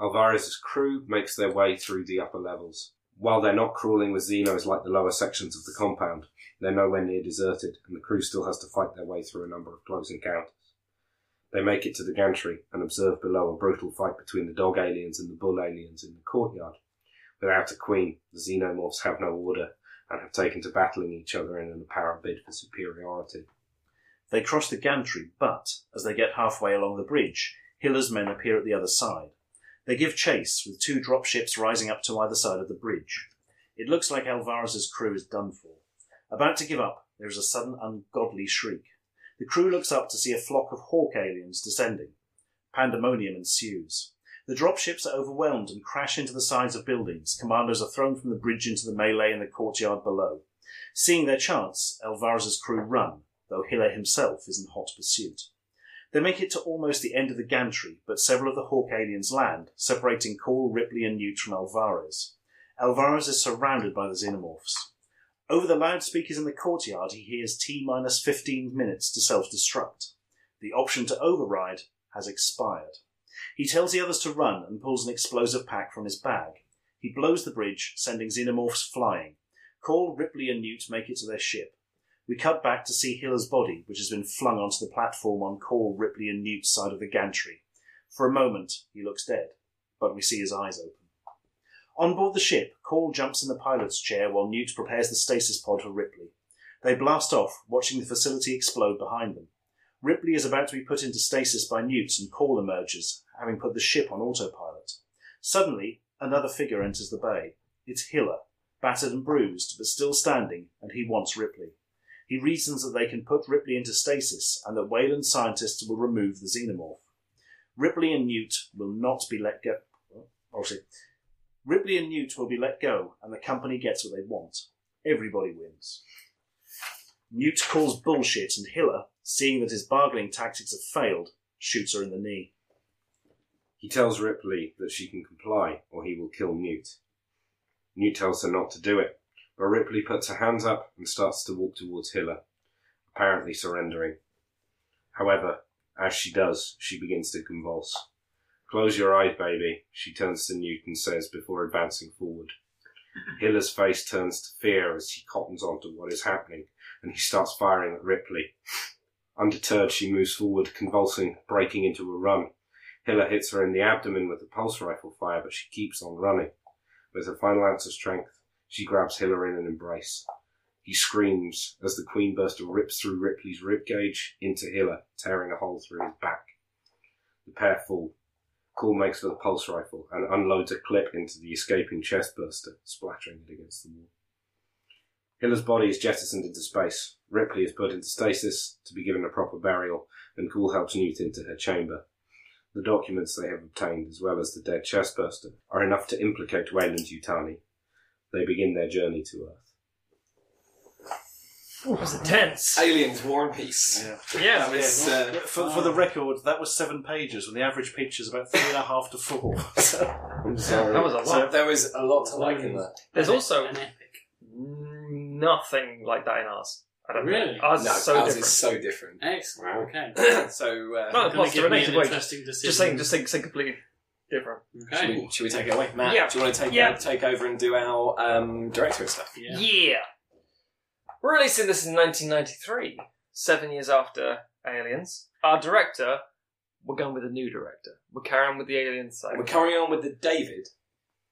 Alvarez's crew makes their way through the upper levels. While they're not crawling with Xenos like the lower sections of the compound, they're nowhere near deserted, and the crew still has to fight their way through a number of close encounters. They make it to the gantry and observe below a brutal fight between the dog aliens and the bull aliens in the courtyard. Without a queen, the xenomorphs have no order and have taken to battling each other in an apparent bid for superiority. They cross the gantry, but as they get halfway along the bridge, Hiller's men appear at the other side. They give chase, with two dropships rising up to either side of the bridge. It looks like Alvarez's crew is done for. About to give up, there is a sudden ungodly shriek. The crew looks up to see a flock of hawk aliens descending. Pandemonium ensues. The dropships are overwhelmed and crash into the sides of buildings. Commandos are thrown from the bridge into the melee in the courtyard below. Seeing their chance, Alvarez's crew run, though Hiller himself is in hot pursuit. They make it to almost the end of the gantry, but several of the Hawk aliens land, separating Call, Ripley, and Newt from Alvarez. Alvarez is surrounded by the xenomorphs. Over the loudspeakers in the courtyard, he hears T minus 15 minutes to self destruct. The option to override has expired. He tells the others to run and pulls an explosive pack from his bag. He blows the bridge, sending xenomorphs flying. Call, Ripley, and Newt make it to their ship. We cut back to see Hiller's body, which has been flung onto the platform on Call, Ripley, and Newt's side of the gantry. For a moment, he looks dead, but we see his eyes open. On board the ship, Call jumps in the pilot's chair while Newt prepares the stasis pod for Ripley. They blast off, watching the facility explode behind them. Ripley is about to be put into stasis by Newt, and Call emerges, having put the ship on autopilot. Suddenly, another figure enters the bay. It's Hiller, battered and bruised, but still standing, and he wants Ripley. He reasons that they can put Ripley into stasis and that Wayland scientists will remove the xenomorph. Ripley and Newt will not be let go. Oh, see. Ripley and Newt will be let go, and the company gets what they want. Everybody wins. Newt calls bullshit, and Hiller, seeing that his bargaining tactics have failed, shoots her in the knee. He tells Ripley that she can comply or he will kill Newt. Newt tells her not to do it, but Ripley puts her hands up and starts to walk towards Hiller, apparently surrendering. However, as she does, she begins to convulse. Close your eyes, baby, she turns to Newt and says before advancing forward. Hiller's face turns to fear as he cottons onto what is happening, and he starts firing at Ripley. Undeterred, she moves forward, convulsing, breaking into a run. Hiller hits her in the abdomen with a pulse rifle fire, but she keeps on running. With her final ounce of strength, she grabs Hiller in an embrace. He screams as the Queen Burster rips through Ripley's ribcage into Hiller, tearing a hole through his back. The pair fall. Call makes for the pulse rifle and unloads a clip into the escaping chest burster, splattering it against the wall. Hiller's body is jettisoned into space. Ripley is put into stasis to be given a proper burial, and Call helps Newt into her chamber. The documents they have obtained, as well as the dead chestburster, are enough to implicate Wayland Yutani. They begin their journey to Earth. It was intense. Aliens, War and Peace. Yeah. Yeah, That was, uh, For, for the record, that was seven pages, and the average picture is about three and a half to four. [LAUGHS] [LAUGHS] I'm sorry. that was a lot. So- there was a lot to like in that. There's also an epic. nothing like that in ours. I don't Really? think. Ours no, is so ours different. is so different. Excellent. Okay. [CLEARS THROAT] so, uh, No, Gonna positive give me an ways. interesting decision. Just saying, just saying, saying completely different. should, Okay. we, should we take it away? Matt, Yeah. do you want to take, Yeah. uh, take over and do our um, director and stuff? Yeah. We're releasing this in 1993, seven years after Aliens. Our director, we're going with a new director. We're carrying on with the Aliens side. We're carrying on with the David,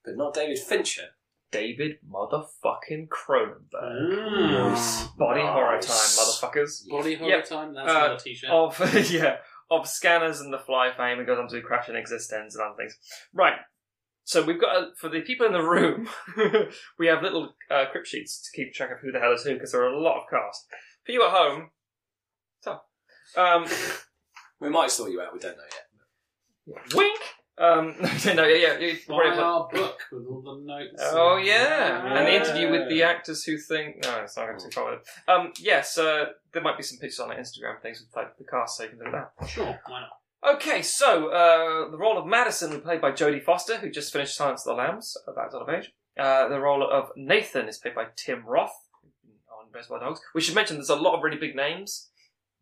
but not David Fincher. David motherfucking Cronenberg. Mm. Body horror time, motherfuckers. Body horror Yep. time. That's Uh, another t-shirt. Of [LAUGHS] yeah, of Scanners and The Fly fame, and goes on to Crash and eXistenZ and other things. Right. So we've got a, for the people in the room, [LAUGHS] we have little uh, crypt sheets to keep track of who the hell is who because there are a lot of cast. For you at home, tough. Um, [LAUGHS] We might sort you out. We don't know yet. wink. Um, [LAUGHS] no, yeah, yeah. you- Buy our book with all the notes. Oh yeah, and the interview with the actors who think no, it's not going too far with it. Um, yes, uh, there might be some pictures on our Instagram things with like the cast, so you can do that. Sure. Why not? Okay, so uh, the role of Madison was played by Jodie Foster, who just finished Silence of the Lambs at that sort of age. Uh, the role of Nathan is played by Tim Roth on Reservoir Dogs. We should mention there's a lot of really big names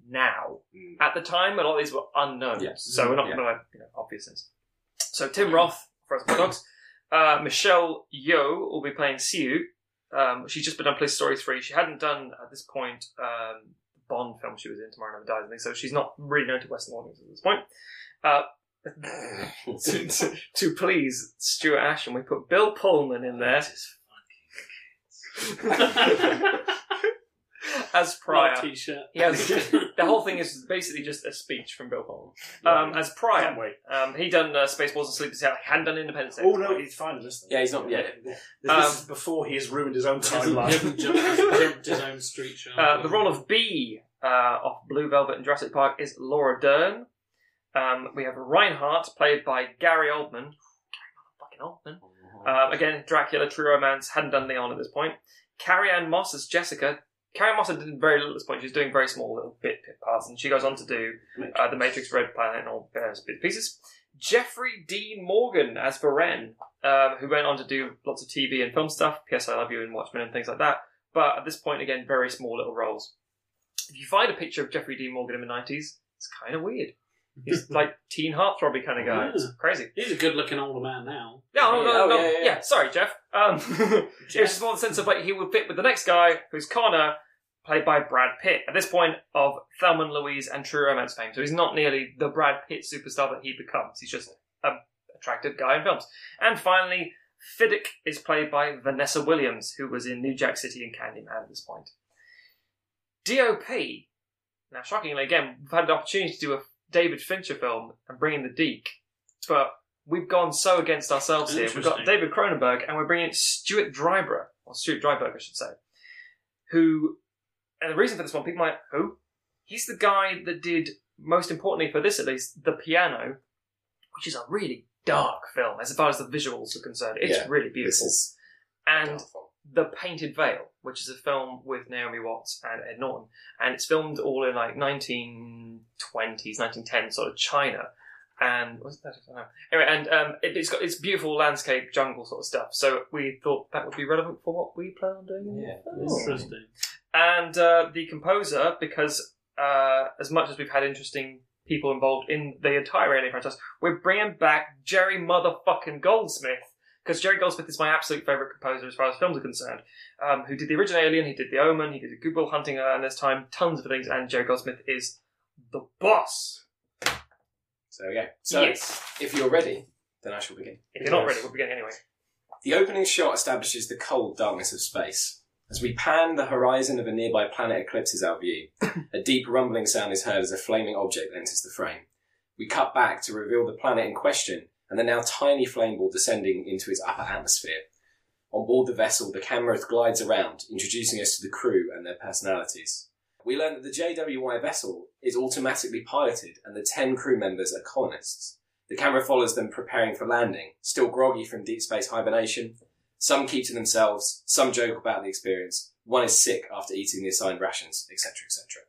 now. Mm. At the time, a lot of these were unknown, Yes. so we're not Yeah. going to you know, obvious things. So Tim Roth, Reservoir Dogs. Uh, Michelle Yeoh will be playing Siu. Um, she's just been on Police Story 3. She hadn't done, at this point, um, Bond film she was in, Tomorrow Never Dies, I think, so she's not really known to Western audiences at this point. Uh, to, [LAUGHS] to, to please Stuart Ashton, we put Bill Pullman in there [LAUGHS] [LAUGHS] [LAUGHS] as Pryor. Not a t-shirt. He has, [LAUGHS] the whole thing is basically just a speech from Bill Pullman. Um, as Pryor. Can't wait. Um, he done uh, Spaceballs and Sleepy Seattle. He hadn't done Independence Day. Oh no, he's fine in this. Yeah, he's not. Yeah, This Um, is before he has ruined his own He hasn't, he hasn't timeline. jumped, jumped his own street [LAUGHS] show. Uh, the role of B uh, of Blue Velvet and Jurassic Park is Laura Dern. Um, we have Reinhardt, played by Gary Oldman. Gary motherfucking Oldman. Uh, again, Dracula, True Romance, hadn't done Leon at this point. Carrie Ann Moss as Jessica. Carrie Moss done very little at this point. She's doing very small little bit, parts, and she goes on to do uh, The Matrix, Red Planet, and all uh, bits and pieces. Jeffrey Dean Morgan as Varen, um, who went on to do lots of TV and film stuff. P.S. I Love You and Watchmen and things like that. But at this point, again, very small little roles. If you find a picture of Jeffrey Dean Morgan in the 90s, it's kind of weird. He's [LAUGHS] like teen heartthrobbing kind of guy. It's crazy. He's a good-looking older man now. No, no, no, Oh, no. yeah, yeah, Yeah, yeah. sorry, Jeff. Um, [LAUGHS] it was just more the sense of like he would fit with the next guy, who's Connor, played by Brad Pitt. At this point of Thelma and Louise and True Romance fame, so he's not nearly the Brad Pitt superstar that he becomes. He's just an attractive guy in films. And finally, Fiddick is played by Vanessa Williams, who was in New Jack City and Candyman at this point. DOP. Now, shockingly, again, we've had the opportunity to do a David Fincher film and bring in the Deke, but we've gone so against ourselves here. We've got David Cronenberg and we're bringing Stuart Dryber, or Stuart Dryburgh, I should say, who and the reason for this one, people might who? He's the guy that did most importantly for this at least the piano, which is a really dark film as far as the visuals are concerned. It's Yeah, really beautiful. and. The Painted Veil, which is a film with Naomi Watts and Ed Norton, and it's filmed all in like 1920s, 1910s sort of China. And what's that? I don't know. Anyway, and um, it, it's got it's beautiful landscape, jungle sort of stuff. So we thought that would be relevant for what we plan on doing. Yeah. Interesting. And uh, the composer, because uh, as much as we've had interesting people involved in the entire Alien franchise, we're bringing back Jerry motherfucking Goldsmith. Because Jerry Goldsmith is my absolute favourite composer as far as films are concerned. Um, who did the original Alien, he did The Omen, he did Good Will Hunting and this time, tons of things, and Jerry Goldsmith is the boss. So yeah. So yes. if you're ready, then I shall begin. If you're not ready, we're beginning anyway. The opening shot establishes the cold darkness of space. As we pan, the horizon of a nearby planet eclipses our view. a deep rumbling sound is heard as a flaming object enters the frame. We cut back to reveal the planet in question and the now tiny flame ball descending into its upper atmosphere. On board the vessel, the camera glides around, introducing us to the crew and their personalities. We learn that the JWY vessel is automatically piloted and the 10 crew members are colonists. The camera follows them preparing for landing, still groggy from deep space hibernation. Some keep to themselves, some joke about the experience, one is sick after eating the assigned rations, etc., etc.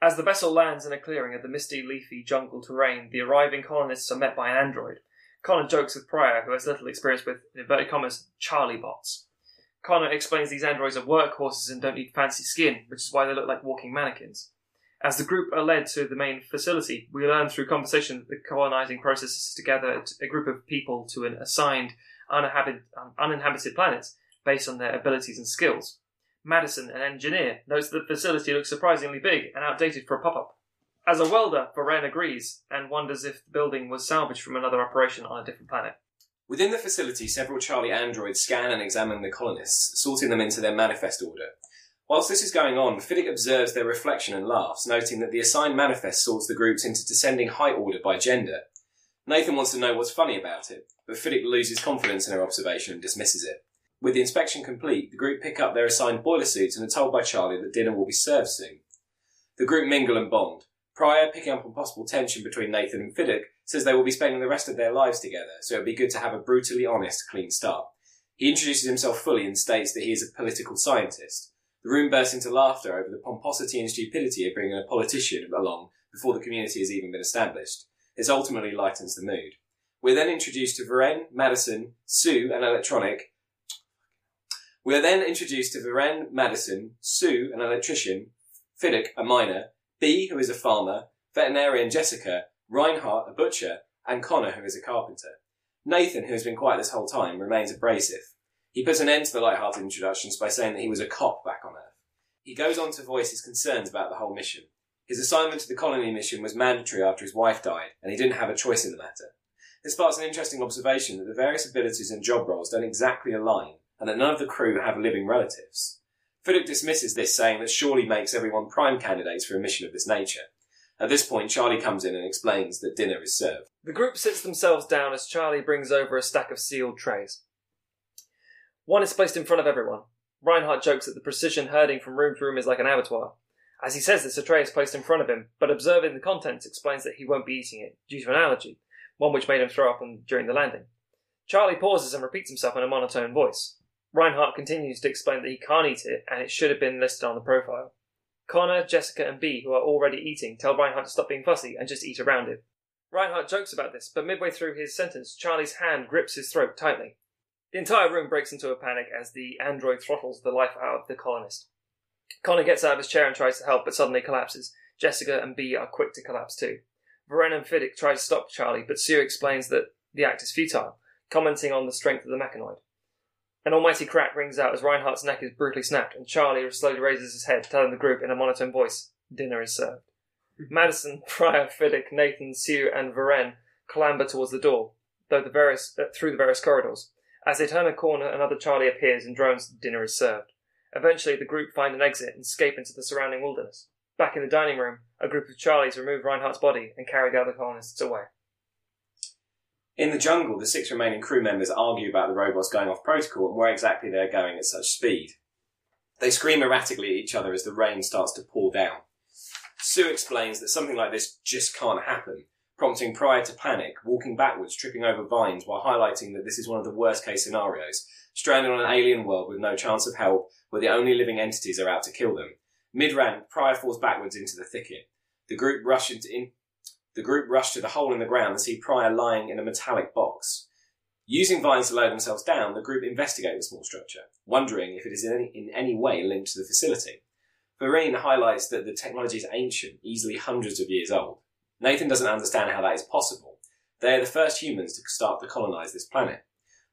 As the vessel lands in a clearing of the misty, leafy jungle terrain, the arriving colonists are met by an android. Connor jokes with Pryor, who has little experience with, in inverted commas, Charlie bots. Connor explains these androids are workhorses and don't need fancy skin, which is why they look like walking mannequins. As the group are led to the main facility, we learn through conversation that the colonizing process is to gather a group of people to an assigned uninhabited, planet based on their abilities and skills. Madison, an engineer, notes that the facility looks surprisingly big and outdated for a pop up. As a welder, Varen agrees and wonders if the building was salvaged from another operation on a different planet. Within the facility, several Charlie androids scan and examine the colonists, sorting them into their manifest order. Whilst this is going on, Fiddick observes their reflection and laughs, noting that the assigned manifest sorts the groups into descending height order by gender. Nathan wants to know what's funny about it, but Fiddick loses confidence in her observation and dismisses it. With the inspection complete, the group pick up their assigned boiler suits and are told by Charlie that dinner will be served soon. The group mingle and bond. Pryor, picking up on possible tension between Nathan and Fiddick, says they will be spending the rest of their lives together, so it'd be good to have a brutally honest, clean start. He introduces himself fully and states that he is a political scientist. The room bursts into laughter over the pomposity and stupidity of bringing a politician along before the community has even been established. This ultimately lightens the mood. We're then introduced to Varen, Madison, Sue, and electronic. We are then introduced to Varen, Madison, Sue, an electrician, Fiddick, a miner, B, who is a farmer, veterinarian Jessica, Reinhardt, a butcher, and Connor, who is a carpenter. Nathan, who has been quiet this whole time, remains abrasive. He puts an end to the light-hearted introductions by saying that he was a cop back on Earth. He goes on to voice his concerns about the whole mission. His assignment to the colony mission was mandatory after his wife died, and he didn't have a choice in the matter. This sparks an interesting observation that the various abilities and job roles don't exactly align, and that none of the crew have living relatives. Fiddick dismisses this, saying that surely makes everyone prime candidates for a mission of this nature. At this point, Charlie comes in and explains that dinner is served. The group sits themselves down as Charlie brings over a stack of sealed trays. One is placed in front of everyone. Reinhardt jokes that the precision herding from room to room is like an abattoir. As he says this, a tray is placed in front of him, but observing the contents explains that he won't be eating it due to an allergy, one which made him throw up during the landing. Charlie pauses and repeats himself in a monotone voice. Reinhardt continues to explain that he can't eat it and it should have been listed on the profile. Connor, Jessica, and B, who are already eating, tell Reinhardt to stop being fussy and just eat around it. Reinhardt jokes about this, but midway through his sentence, Charlie's hand grips his throat tightly. The entire room breaks into a panic as the android throttles the life out of the colonist. Connor gets out of his chair and tries to help, but suddenly collapses. Jessica and B are quick to collapse too. Varen and Fiddick try to stop Charlie, but Sue explains that the act is futile, commenting on the strength of the mechanoid. An almighty crack rings out as Reinhardt's neck is brutally snapped, and Charlie slowly raises his head, telling the group in a monotone voice, Dinner is served. Madison, [LAUGHS] Pryor, Fiddick, Nathan, Sue, and Varen clamber towards the door, though the various, uh, through the various corridors. As they turn a corner, another Charlie appears and drones, Dinner is served. Eventually, the group find an exit and escape into the surrounding wilderness. Back in the dining room, a group of Charlies remove Reinhardt's body and carry the other colonists away. In the jungle, the six remaining crew members argue about the robots going off protocol and where exactly they're going at such speed. They scream erratically at each other as the rain starts to pour down. Sue explains that something like this just can't happen, prompting Pryor to panic, walking backwards, tripping over vines, while highlighting that this is one of the worst case scenarios. Stranded on an alien world with no chance of help, where the only living entities are out to kill them. Mid rant, Pryor falls backwards into the thicket. The group rush into in, the group rush to the hole in the ground and see Pryor lying in a metallic box. Using vines to lower themselves down, the group investigate the small structure, wondering if it is in any, in any way linked to the facility. Vereen highlights that the technology is ancient, easily hundreds of years old. Nathan doesn't understand how that is possible. They are the first humans to start to colonize this planet.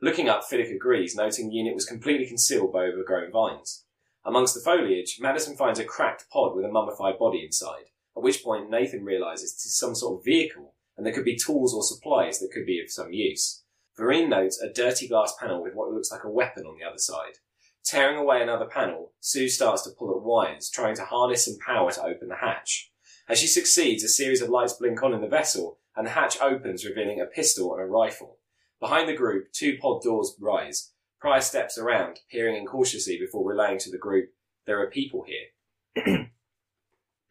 Looking up, Fiddick agrees, noting the unit was completely concealed by overgrown vines. Amongst the foliage, Madison finds a cracked pod with a mummified body inside, at which point Nathan realizes it is some sort of vehicle, and there could be tools or supplies that could be of some use. Vereen notes a dirty glass panel with what looks like a weapon on the other side. Tearing away another panel, Sue starts to pull at wires, trying to harness some power to open the hatch. As she succeeds, a series of lights blink on in the vessel, and the hatch opens, revealing a pistol and a rifle. Behind the group, two pod doors rise. Pryor steps around, peering in cautiously before relaying to the group, There are people here. [CLEARS THROAT]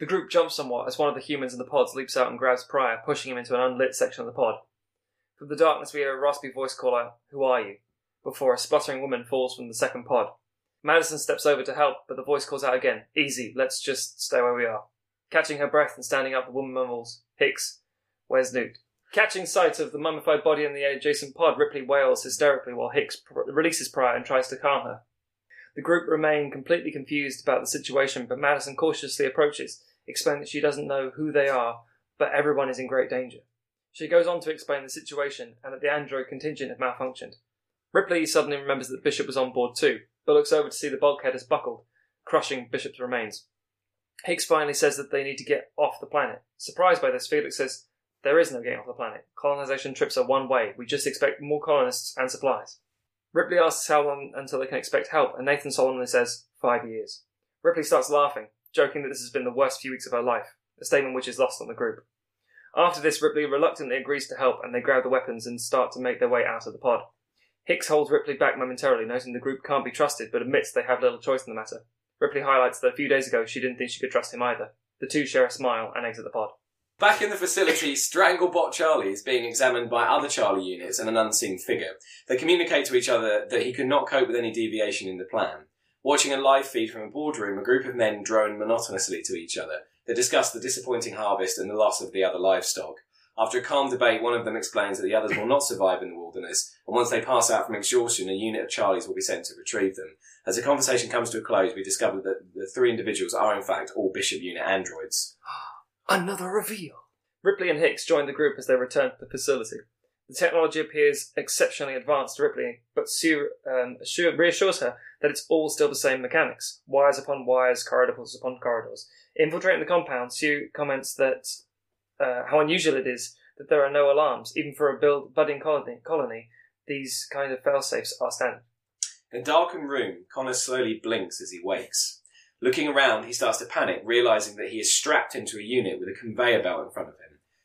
The group jumps somewhat as one of the humans in the pods leaps out and grabs Pryor, pushing him into an unlit section of the pod. From the darkness, we hear a raspy voice call out, Who are you? before a spluttering woman falls from the second pod. Madison steps over to help, but the voice calls out again, Easy, let's just stay where we are. Catching her breath and standing up, the woman mumbles, Hicks, where's Newt? Catching sight of the mummified body in the adjacent pod, Ripley wails hysterically while Hicks pr- releases Pryor and tries to calm her. The group remain completely confused about the situation, but Madison cautiously approaches, explaining that she doesn't know who they are, but everyone is in great danger. She goes on to explain the situation and that the android contingent had malfunctioned. Ripley suddenly remembers that Bishop was on board too, but looks over to see the bulkhead has buckled, crushing Bishop's remains. Hicks finally says that they need to get off the planet. Surprised by this, Felix says, There is no getting off the planet. Colonization trips are one way. We just expect more colonists and supplies. Ripley asks how long until they can expect help, and Nathan solemnly says, Five years. Ripley starts laughing, joking that this has been the worst few weeks of her life, a statement which is lost on the group. After this, Ripley reluctantly agrees to help, and they grab the weapons and start to make their way out of the pod. Hicks holds Ripley back momentarily, noting the group can't be trusted, but admits they have little choice in the matter. Ripley highlights that a few days ago she didn't think she could trust him either. The two share a smile and exit the pod. Back in the facility, [LAUGHS] Stranglebot Charlie is being examined by other Charlie units and an unseen figure. They communicate to each other that he could not cope with any deviation in the plan. Watching a live feed from a boardroom, a group of men drone monotonously to each other. They discuss the disappointing harvest and the loss of the other livestock. After a calm debate, one of them explains that the others will not survive in the wilderness, and once they pass out from exhaustion, a unit of Charlies will be sent to retrieve them. As the conversation comes to a close, we discover that the three individuals are in fact all Bishop unit androids. [GASPS] Another reveal. Ripley and Hicks join the group as they return to the facility. The technology appears exceptionally advanced to Ripley, but Sue um, assure- reassures her that it's all still the same mechanics wires upon wires, corridors upon corridors. Infiltrating the compound, Sue comments that uh, how unusual it is that there are no alarms, even for a build, budding colony. colony these kind of fail-safes are standard. In a darkened room, Connor slowly blinks as he wakes. Looking around, he starts to panic, realizing that he is strapped into a unit with a conveyor belt in front of him.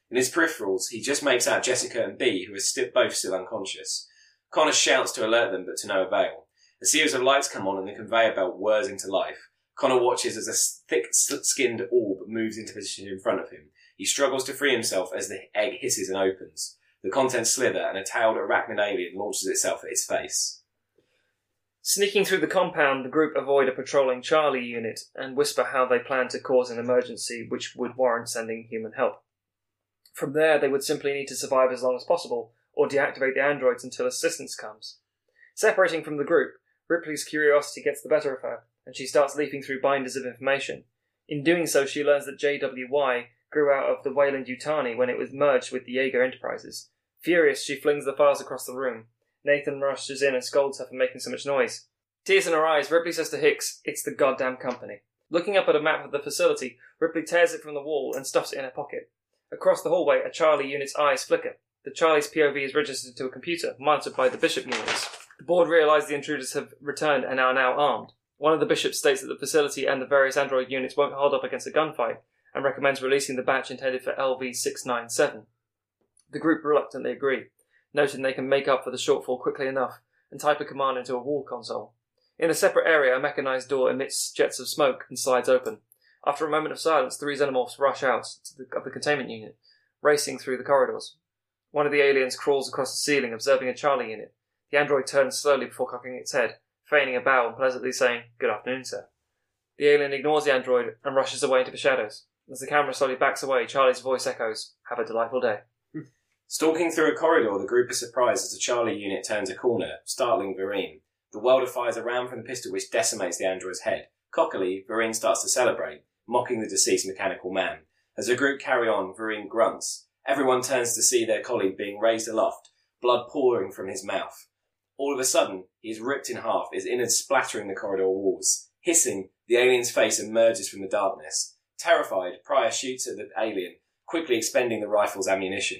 In his peripherals, he just makes out Jessica and B, who are sti- both still unconscious. Connor shouts to alert them, but to no avail. A series of lights come on and the conveyor belt whirs into life. Connor watches as a thick-skinned orb moves into position in front of him. He struggles to free himself as the egg hisses and opens. The contents slither, and a tailed arachnid alien launches itself at his face. Sneaking through the compound, the group avoid a patrolling Charlie unit and whisper how they plan to cause an emergency which would warrant sending human help. From there, they would simply need to survive as long as possible, or deactivate the androids until assistance comes. Separating from the group, Ripley's curiosity gets the better of her, and she starts leafing through binders of information. In doing so, she learns that JWY grew out of the Wayland Yutani when it was merged with the Jaeger Enterprises. Furious, she flings the files across the room. Nathan rushes in and scolds her for making so much noise. Tears in her eyes, Ripley says to Hicks, It's the goddamn company. Looking up at a map of the facility, Ripley tears it from the wall and stuffs it in her pocket. Across the hallway, a Charlie unit's eyes flicker. The Charlie's POV is registered to a computer, monitored by the Bishop units. The board realise the intruders have returned and are now armed. One of the bishops states that the facility and the various android units won't hold up against a gunfight, and recommends releasing the batch intended for LV697. The group reluctantly agree, noting they can make up for the shortfall quickly enough and type a command into a wall console. In a separate area, a mechanized door emits jets of smoke and slides open. After a moment of silence, three xenomorphs rush out the, of the containment unit, racing through the corridors. One of the aliens crawls across the ceiling, observing a Charlie unit. The android turns slowly before cocking its head, feigning a bow and pleasantly saying, Good afternoon, sir. The alien ignores the android and rushes away into the shadows. As the camera slowly backs away, Charlie's voice echoes, Have a delightful day. Stalking through a corridor, the group is surprised as the Charlie unit turns a corner, startling Vereen. The welder fires a round from the pistol which decimates the android's head. Cockily, Vereen starts to celebrate, mocking the deceased mechanical man. As the group carry on, Vereen grunts. Everyone turns to see their colleague being raised aloft, blood pouring from his mouth. All of a sudden, he is ripped in half, his innards splattering the corridor walls. Hissing, the alien's face emerges from the darkness. Terrified, Pryor shoots at the alien, quickly expending the rifle's ammunition.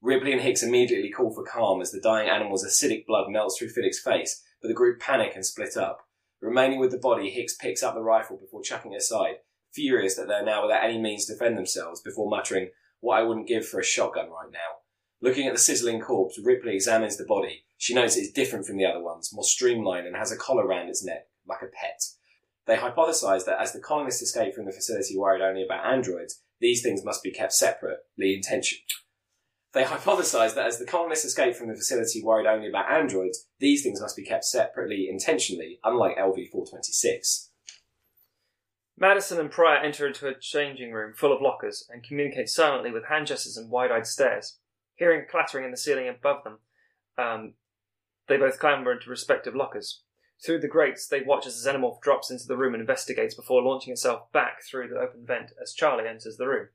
Ripley and Hicks immediately call for calm as the dying animal's acidic blood melts through Phillips' face, but the group panic and split up. Remaining with the body, Hicks picks up the rifle before chucking it aside, furious that they're now without any means to defend themselves, before muttering, What I wouldn't give for a shotgun right now. Looking at the sizzling corpse, Ripley examines the body. She notes it is different from the other ones, more streamlined and has a collar round its neck, like a pet. They hypothesize that as the colonists escaped from the facility worried only about androids, these things must be kept separately intention. They hypothesized that as the colonists escaped from the facility worried only about androids, these things must be kept separately intentionally, unlike LV 426. Madison and Pryor enter into a changing room full of lockers and communicate silently with hand gestures and wide eyed stares. Hearing clattering in the ceiling above them, um, they both clamber into respective lockers. Through the grates, they watch as xenomorph drops into the room and investigates before launching itself back through the open vent as Charlie enters the room.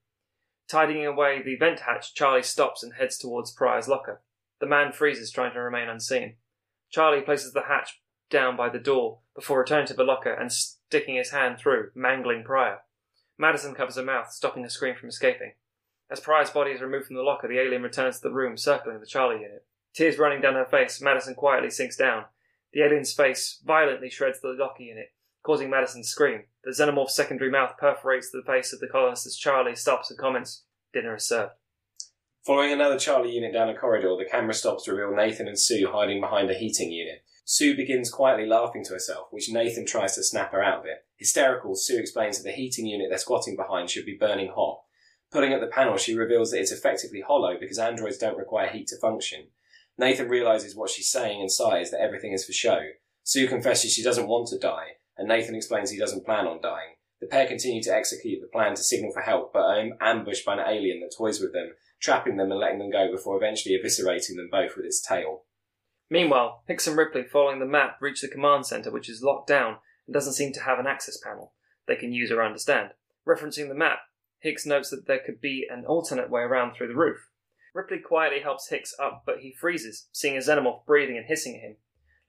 Tidying away the vent hatch, Charlie stops and heads towards Pryor's locker. The man freezes, trying to remain unseen. Charlie places the hatch down by the door before returning to the locker and sticking his hand through, mangling Pryor. Madison covers her mouth, stopping the scream from escaping. As Pryor's body is removed from the locker, the alien returns to the room, circling the Charlie unit. Tears running down her face, Madison quietly sinks down. The alien's face violently shreds the locker unit, causing Madison to scream. The xenomorph's secondary mouth perforates the face of the colonist as Charlie stops and comments, Dinner is served. Following another Charlie unit down a corridor, the camera stops to reveal Nathan and Sue hiding behind a heating unit. Sue begins quietly laughing to herself, which Nathan tries to snap her out of it. Hysterical, Sue explains that the heating unit they're squatting behind should be burning hot. Pulling at the panel, she reveals that it's effectively hollow because androids don't require heat to function. Nathan realizes what she's saying and sighs that everything is for show. Sue confesses she doesn't want to die, and Nathan explains he doesn't plan on dying. The pair continue to execute the plan to signal for help, but are ambushed by an alien that toys with them, trapping them and letting them go before eventually eviscerating them both with its tail. Meanwhile, Hicks and Ripley, following the map, reach the command center, which is locked down and doesn't seem to have an access panel they can use or understand. Referencing the map, Hicks notes that there could be an alternate way around through the roof. Ripley quietly helps Hicks up, but he freezes, seeing a xenomorph breathing and hissing at him.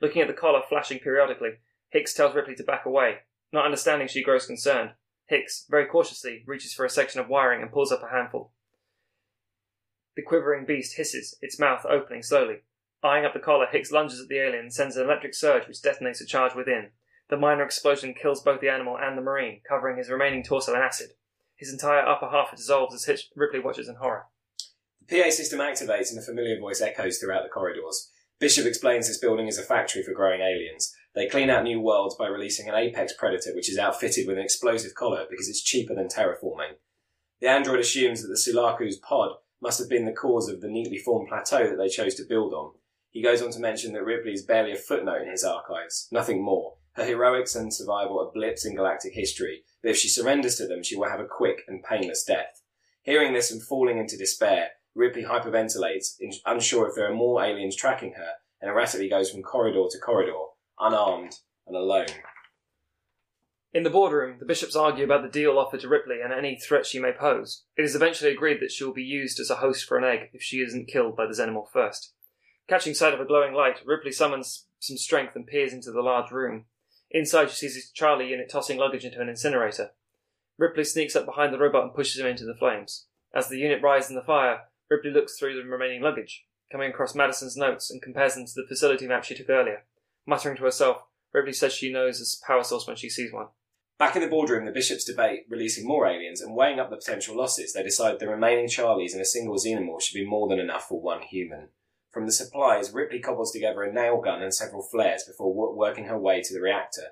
Looking at the collar flashing periodically, Hicks tells Ripley to back away. Not understanding, she grows concerned. Hicks, very cautiously, reaches for a section of wiring and pulls up a handful. The quivering beast hisses, its mouth opening slowly. Eyeing up the collar, Hicks lunges at the alien and sends an electric surge which detonates a charge within. The minor explosion kills both the animal and the marine, covering his remaining torso in acid. His entire upper half dissolves as Hitch- Ripley watches in horror. The PA system activates and a familiar voice echoes throughout the corridors. Bishop explains this building is a factory for growing aliens. They clean out new worlds by releasing an apex predator which is outfitted with an explosive collar because it's cheaper than terraforming. The android assumes that the Sulaco's pod must have been the cause of the neatly formed plateau that they chose to build on. He goes on to mention that Ripley is barely a footnote in his archives, nothing more. Her heroics and survival are blips in galactic history, but if she surrenders to them, she will have a quick and painless death. Hearing this and falling into despair, Ripley hyperventilates, unsure if there are more aliens tracking her, and erratically goes from corridor to corridor, unarmed and alone. In the boardroom, the bishops argue about the deal offered to Ripley and any threat she may pose. It is eventually agreed that she will be used as a host for an egg if she isn't killed by the xenomorph first. Catching sight of a glowing light, Ripley summons some strength and peers into the large room. Inside, she sees Charlie unit tossing luggage into an incinerator. Ripley sneaks up behind the robot and pushes him into the flames. As the unit rises in the fire, Ripley looks through the remaining luggage, coming across Madison's notes and compares them to the facility map she took earlier. Muttering to herself, Ripley says she knows this power source when she sees one. Back in the boardroom, the bishops debate releasing more aliens and weighing up the potential losses. They decide the remaining Charlies and a single xenomorph should be more than enough for one human. From the supplies, Ripley cobbles together a nail gun and several flares before wo- working her way to the reactor.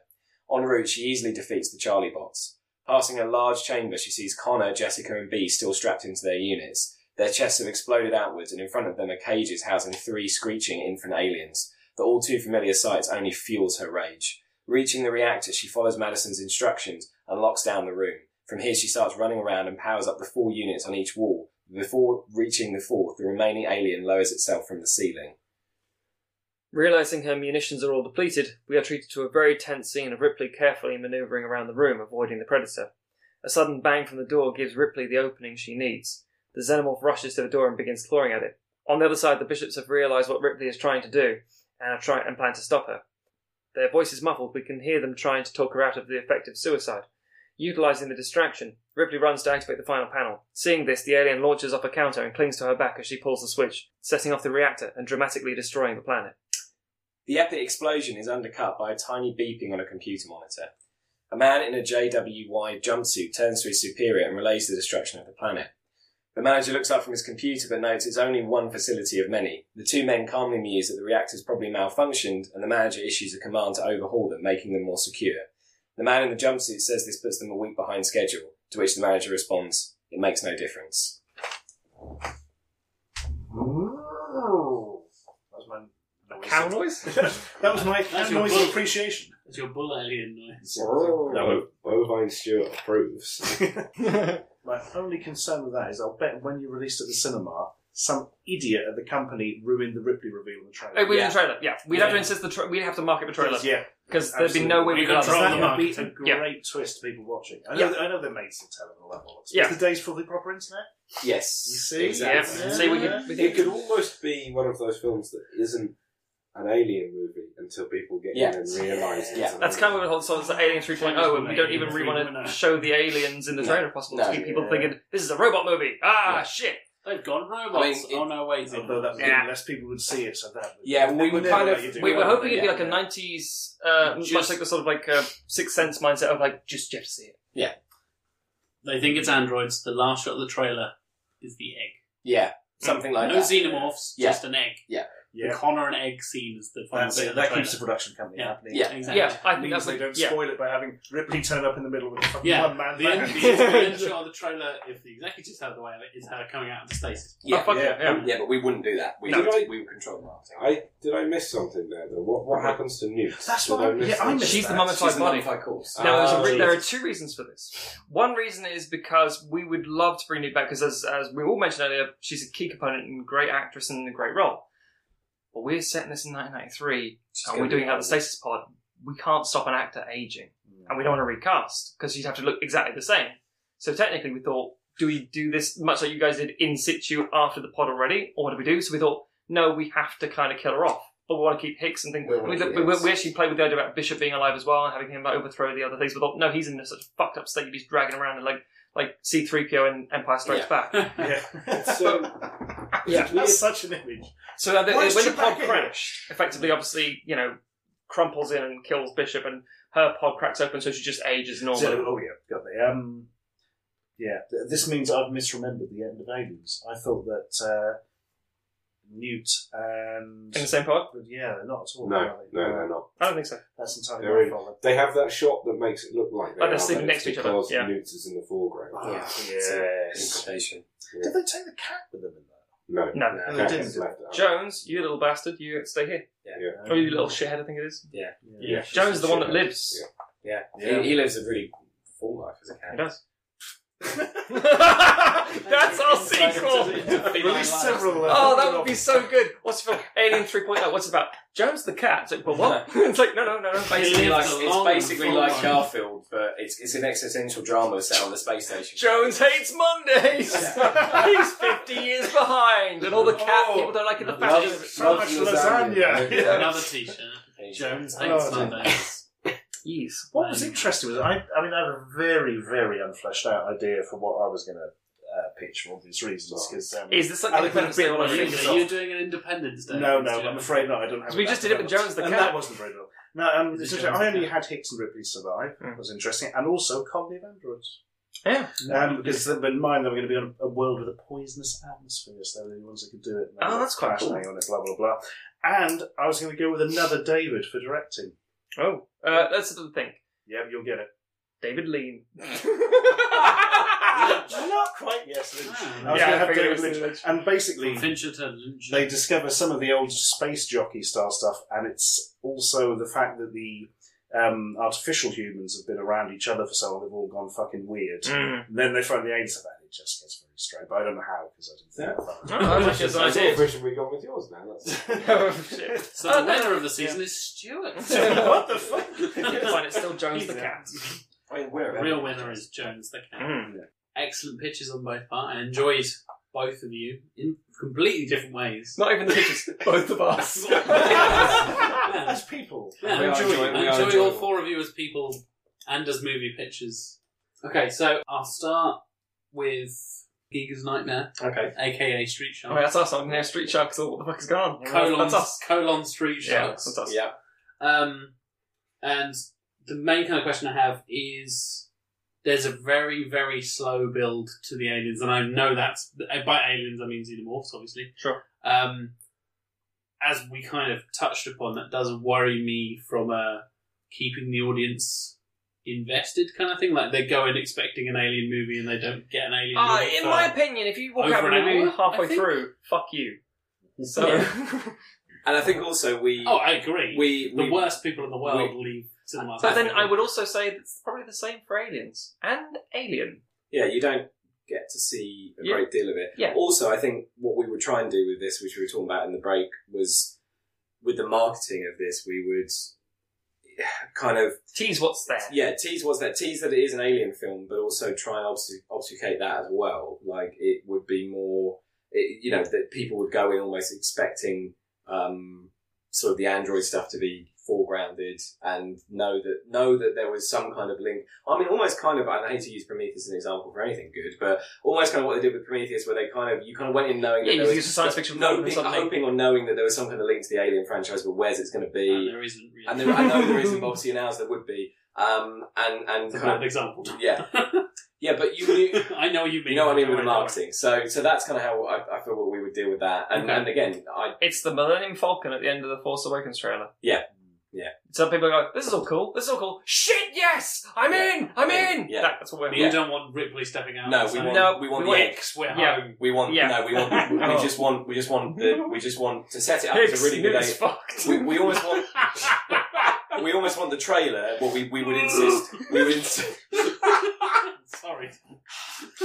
En route, she easily defeats the Charlie bots. Passing a large chamber, she sees Connor, Jessica, and B still strapped into their units. Their chests have exploded outwards, and in front of them are cages housing three screeching infant aliens. The all too familiar sights only fuels her rage. Reaching the reactor, she follows Madison's instructions and locks down the room. From here, she starts running around and powers up the four units on each wall. Before reaching the fourth, the remaining alien lowers itself from the ceiling. Realizing her munitions are all depleted, we are treated to a very tense scene of Ripley carefully maneuvering around the room, avoiding the Predator. A sudden bang from the door gives Ripley the opening she needs. The xenomorph rushes to the door and begins clawing at it. On the other side, the bishops have realized what Ripley is trying to do and, are try- and plan to stop her. Their voices muffled, we can hear them trying to talk her out of the effective suicide. Utilizing the distraction, Ripley runs to activate the final panel. Seeing this, the alien launches off a counter and clings to her back as she pulls the switch, setting off the reactor and dramatically destroying the planet. The epic explosion is undercut by a tiny beeping on a computer monitor. A man in a JWY jumpsuit turns to his superior and relays the destruction of the planet. The manager looks up from his computer but notes it's only one facility of many. The two men calmly muse that the reactors probably malfunctioned and the manager issues a command to overhaul them, making them more secure. The man in the jumpsuit says this puts them a week behind schedule, to which the manager responds, it makes no difference. That was my noise. Cow noise? [LAUGHS] that was my That's cow your noise bull. of appreciation. It's your bull alien noise. No, Bovine Stewart approves. [LAUGHS] [LAUGHS] My only concern with that is I'll bet when you released it at the cinema, some idiot at the company ruined the Ripley reveal in the trailer. Oh, we Yeah. the trailer. Yeah, we'd have to Yeah. insist the tra- we'd have to market the trailer Yeah, because there'd be no way we We could. control otherwise- the that would be marketing. a Yeah. great twist to people watching. I know, Yeah. I know they're made to tell on a level. Yeah. It's the days for the proper internet. Yes. You see? Exactly. Yeah. Yeah. See, we could. We It could could almost be one of those films that isn't an alien movie until people get Yeah. in and realise it's Yeah. an That's kind of what the whole sort of Alien 3.0, and we don't even really want to show the aliens in the No. trailer, if possible, to keep people Yeah. thinking this is a robot movie. Ah, Yeah. shit. They've gone robots. I mean, it- oh no, wait. Although that Yeah. less people would see it, so that would, Yeah, we were would kind of- let you do We were hoping it'd be like a Yeah. 90s, uh, much Just- like the sort of like uh, Sixth Sense mindset of like, just you have to see it. Yeah. They think it's androids. The last shot of the trailer is the egg. Yeah, something like no that. xenomorphs, Yeah. just an egg. The Yeah, Connor and egg scene is the final that's bit it. of the That keeps the production company Yeah. happening. Yeah. Exactly. Yeah, I It think means that's they what, don't yeah. spoil it by having Ripley turn up in the middle with a fucking Yeah, one man the end, band. the, the end [LAUGHS] shot of the trailer, if the executives have the way of it, is her coming out of the stasis. Oh, fuck Yeah. yeah, yeah. Yeah, but we wouldn't do that. We, No. would, we would control the marketing. I did I miss something there though? What what happens to Newt? That's Did what I- miss yeah, I that? missed She's the that. mummified She's the body. mummified corpse. Now, there's a Oh, re- there are two reasons for this. One reason is because we would love to bring Newt back, because as, as we all mentioned earlier, she's a key component and great actress and a great role. But we're setting this in 1993, and we're doing it at the stasis pod. We can't stop an actor aging, and we don't want to recast because you'd have to look exactly the same. So technically, we thought, do we do this much like you guys did in situ after the pod already, or what do we do? So we thought, no, we have to kind of kill her off, but we want to keep Hicks and things. We We, we, we, we actually played with the idea about Bishop being alive as well and having him like, overthrow the other things. We thought, no, he's in such a fucked up state. He's dragging around and like like C3PO in Empire Strikes Yeah. Back. [LAUGHS] Yeah. So- Yeah. That's such an image. So uh, the, Why is when the pod Chewbacca here? crashed, effectively, obviously, you know, crumples in and kills Bishop, and her pod cracks open, so she just ages normally. So, oh yeah, got the um. Yeah, th- this means I've misremembered the end of Aliens. I thought that uh, Newt and in the same pod? But yeah, they're not at all. No, are they? no, they're not. I don't think so. That's entirely They're my in- fault. They have that shot that makes it look like they Like they're are, sleeping but next to each other, because yeah. Newt is in the foreground. Oh, Yes. yes. Implication. Did they take the cat with them in that? No, No. No. No, Cat they is didn't. left out. Jones, you little bastard, you stay here. Yeah. Or you little shithead, I think it is. Yeah. Yeah. Jones is the one that lives. Yeah. Yeah. He, he lives a really full life as a cat. He does. [LAUGHS] That's our sequel! Release several. Oh, that would be so good. What's the film? Alien 3.0. What's it about? Jones the cat. It's like, but what? [LAUGHS] it's like, no, no, no, no. Basically, like it's basically like. Garfield, but it's it's an existential drama set on the space station. Jones hates Mondays. [LAUGHS] He's 50 years behind, and all the cat Oh. people don't like it. The Love- fashion. So much lasagna. Yeah. Another t-shirt. Jones Oh, hates dear. Mondays. Yes. What was interesting was I. I mean, I have a very, very unfleshed out idea for what I was going to uh, pitch for obvious reasons. Because um, Is this like I Independence could Day on been a on Are you, are you doing an Independence Day? no, no, I'm afraid not. I don't have. We just did it with. Jones the and cat. that wasn't very well. No, um, The essentially, Jones I only cat. had Hicks and Ripley survive. Mm. That was interesting, and also Colony of Androids. Yeah. Um, because in mind they were going to be on a world with a poisonous atmosphere, so they're the ones that could do it. Oh, that's quite Crash cool. On it, blah blah blah. And I was going to go with another David for directing. Oh, uh, that's the thing. Yeah, you'll get it. David Lean. [LAUGHS] [LAUGHS] Not quite. Yes, Lynch. Ah. I was Yeah, going to have figured it David was Lynch. Lynch. And basically, Fincher to Lynch. they discover some of the old space jockey style stuff, and it's also the fact that the um, artificial humans have been around each other for so long they've all gone fucking weird. Mm. And then they find the aliens, and it just gets very strange. But I don't know how because I didn't think about it. [LAUGHS] Oh, that's actually a That's good what idea. version we got with yours now. That's... [LAUGHS] oh, shit. So the winner of the season is Stuart. [LAUGHS] what the fuck? Fine, it's still Jones He's the the cat. I mean, The real winner is Jones the cat. Mm. Excellent pitches on both parts. I enjoyed both of you in completely different ways. Not even the pictures, both of us. Yeah. As people. Yeah, We I are enjoy, enjoying- I we enjoy all enjoying. four of you as people and as movie pictures. Okay, so I'll start with Giger's Nightmare, Okay. aka Street Oh, Shark. that's us on near Street Shark, so what the fuck is going on? colon, That's us. colon Street Yeah, Sharks. that's us. Yeah. Um, and the main kind of question I have is there's a very, very slow build to the aliens, and I know that's by aliens I mean xenomorphs, obviously. Sure. Um, as we kind of touched upon, that does worry me from a keeping the audience invested kind of thing. Like they go in expecting an alien movie and they don't get an alien Uh, movie. in my opinion, if you walk Over out of an a movie hour, halfway think. through, fuck you. So, [LAUGHS] And I think also we oh, I agree. we, the worst people in the world we- leave cinemas. but then I would also say that's probably the same for Aliens and Alien. yeah, you don't get to see a Yeah. great deal of it. Yeah. Also, I think what we would try and do with this, which we were talking about in the break, was with the marketing of this, we would kind of Tease what's there. yeah tease was that tease that it is an alien film, but also try and obfusc- obfuscate that as well. Like it would be more, it, you know, that people would go in almost expecting um, sort of the android stuff to be foregrounded and know that know that there was some kind of link. I mean, almost kind of. I hate to use Prometheus as an example for anything good, but almost kind of what they did with Prometheus, where they kind of you kind of went in knowing Yeah, that there think was it's a science fiction no, film and being- suddenly- hoping or knowing that there was some kind of link to the Alien franchise, but where's it's going to and be? there isn't really. And there, I know there isn't, but [LAUGHS] obviously announced there would be. Um, and and It's a kind bad of, example. yeah, [LAUGHS] yeah, but you knew, [LAUGHS] I know what you mean. you know what I mean with the marketing. So so that's kind of how I, I feel what we would deal with that. And Okay. and again, I It's the Millennium Falcon at the end of the Force Awakens trailer. Yeah. Yeah. Some people go, "This is all cool. This is all cool." Shit, yes, I'm Yeah. in. I'm in. Yeah. That- that's what we're. don't. Yeah. You don't want Ripley stepping out. no, and we saying, want No, we want we the want- X, we're Yeah. home. we want Yeah. no we want [LAUGHS] we Oh. just want we just want the we just want to set it up as Hicks, a really good. Hicks A- fucked. we, we almost want [LAUGHS] we almost want the trailer. Well, we we would insist we would insist. [LAUGHS] Sorry.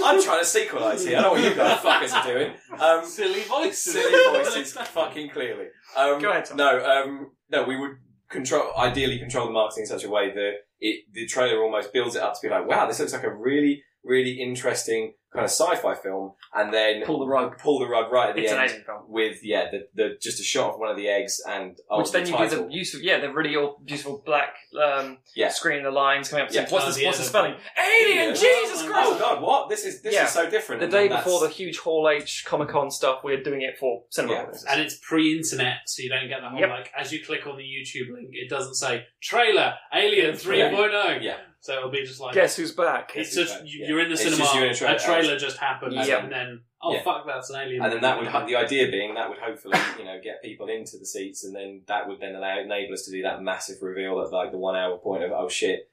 I'm trying to sequelize here. I know what you guys fuckers are doing. Um, Silly voices. silly voices, fucking clearly. Um, Go ahead, Tom. No, um, no, we would control, ideally control the marketing in such a way that it, the trailer almost builds it up to be like, wow, this looks like a really, really interesting kind of sci-fi film, and then Pull the rug. pull the rug right at the It's an end alien film. with yeah, the, the just a shot of one of the eggs and oh, Which then the you title. do the use of yeah, the really old beautiful black um, Yeah. screen, the lines coming up. Yeah. What's, Oh, the, the what's the spelling? of Alien, Yeah. Jesus Oh, Christ! Oh god, what? This is this Yeah. is so different. The and day before the huge Hall H Comic Con stuff, we're doing it for cinema Yeah. And it's pre-internet, so you don't get the whole Yep. like. As you click on the YouTube link, it doesn't say trailer Alien Yeah. 3.0. Yeah. So it'll be just like Guess who's back? it's Guess who's just back, you- yeah. you're in the It's cinema. just you in a trailer. a trailer just happens, Yeah. and then oh Yeah. fuck, that's an alien. And then that would movie. the idea being that would hopefully you know get people into the seats, and then that would then allow enable us to do that massive reveal at like the one hour point of oh shit,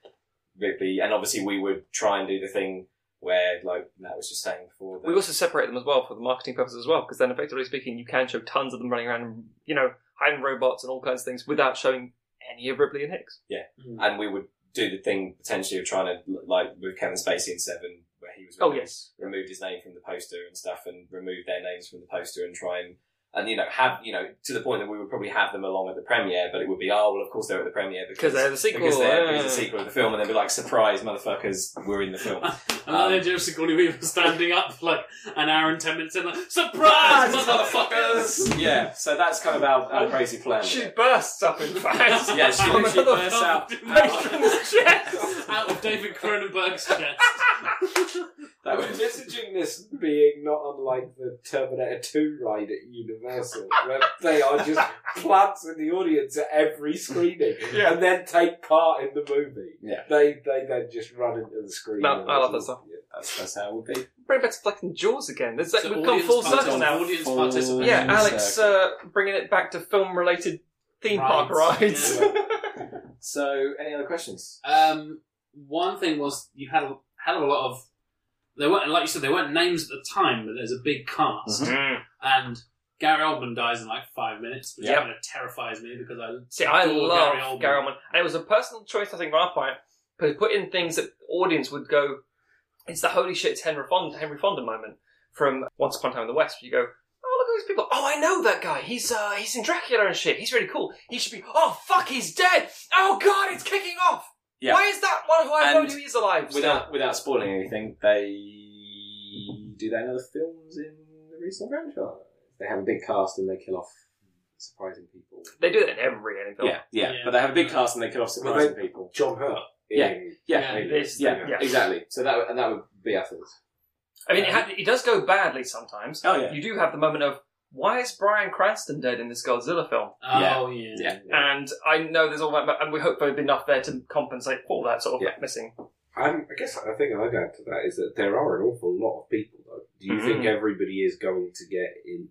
Ripley, and obviously we would try and do the thing where like Matt was just saying before. That, We also separate them as well for the marketing purposes as well, because then effectively speaking, you can show tons of them running around, and, you know, hiding robots and all kinds of things without showing any of Ripley and Hicks. Mm. and we would do the thing potentially of trying to like with Kevin Spacey in Seven, where he was Oh removed, yes, removed his name from the poster and stuff, and removed their names from the poster, and try and and you know have you know to the point that we would probably have them along at the premiere, but it would be oh well of course they're at the premiere because because they're the sequel. because they're because yeah. the sequel of the film, and they'd be like surprise motherfuckers, we're in the film. [LAUGHS] And then Um, um, Joseph Sigourney Weaver standing up like an hour and ten minutes in, like surprise, [LAUGHS] motherfuckers! yeah, so that's kind of our, our crazy plan. She bursts up in fact. Yeah, she From literally bursts out. Matron's chest. out of David Cronenberg's chest. [LAUGHS] That I'm would envisaging this being not unlike the Terminator 2 ride at Universal, where they are just [LAUGHS] plants in the audience at every screening, Yeah. and then take part in the movie. Yeah. They they then just run into the screen. No, I love that stuff. yeah. That's, that's how it would be. Bring back to collecting Jaws again. There's like, So we've come full circle now. Audience Full- participation. Yeah, Alex, uh, bringing it back to film-related theme park Rides. rides. [LAUGHS] So, any other questions? Um, one thing was you had a hell of a lot of. There weren't, like you said, there weren't names at the time, but there's a big cast, Mm. and Gary Oldman dies in like five minutes, which Yep. kind of terrifies me because I See, I adore love Gary Oldman. Gary Oldman, and it was a personal choice. I think from our point, to put in things that audience would go. It's the holy shit, it's Henry Fonda, Henry Fonda moment from Once Upon a Time in the West. Where you go, oh look at these people. Oh, I know that guy. He's uh, he's in Dracula and shit. He's really cool. He should be. Oh fuck, he's dead. Oh god, it's kicking off. Yeah. Why is that one who I And told you he's alive? still? Without without spoiling anything, they do they know the films in the recent franchise? They have a big cast and they kill off surprising people. They do that in every alien film. Yeah, yeah, Yeah. but they have a big cast and they kill off Well, surprising people. John Hurt. Yeah. Yeah, Yeah, this- yeah, yeah. exactly. So that would- and that would be Athens. I mean, it, had, it does go badly sometimes. Oh yeah, You do have the moment of why is Bryan Cranston dead in this Godzilla film? Oh yeah, Yeah. And I know there's all that, and we hope there'll be enough there to compensate for that sort of Yeah. missing. Um, I guess I think I'd add to that is that there are an awful lot of people. Though, do you Mhm. think everybody is going to get in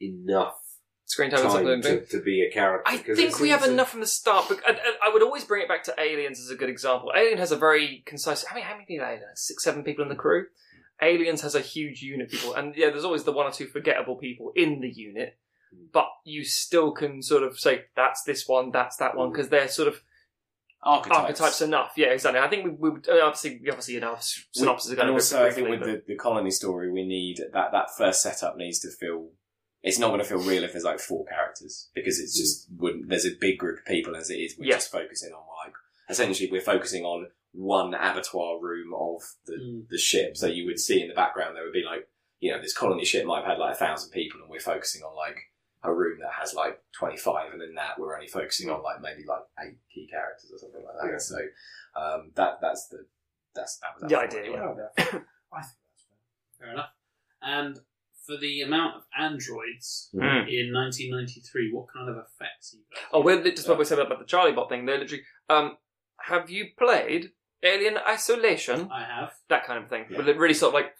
enough Screen time time to, to be a character? I think we have to- enough from the start. But I, I- I would always bring it back to Aliens as a good example. Alien has a very concise. I mean, how many people? are Alien? Six, seven people in the crew. Aliens has a huge unit of people, and yeah, there's always the one or two forgettable people in the unit. Hmm. But you still can sort of say that's this one, that's that one, hmm. because they're sort of archetypes. archetypes enough. Yeah, exactly. I think we, we would- uh, obviously, obviously, you know, s- synopsis and also, I think with the, the colony story, we need that that first setup needs to feel. It's not going to feel real if there's like four characters because it's hmm. just wouldn't. There's a big group of people as it is. We're Yeah. just focusing on like essentially we're focusing on one abattoir room of the Mm. the ship. So you would see in the background there would be like you know this colony ship might have had like a thousand people, and we're focusing on like a room that has like 25 and in that we're only focusing on like maybe like eight key characters or something like that Yeah. so um, that that's the that's that was The that idea, one. Oh, [COUGHS] I think that's fair. fair enough. And for the amount of androids Mm. in 1993, what kind of effects? Are you Oh, we're just what we said about the Charlie Bot thing. They're literally. Um, have you played Alien Isolation? I have. That kind of thing. Yeah. But it really sort of like.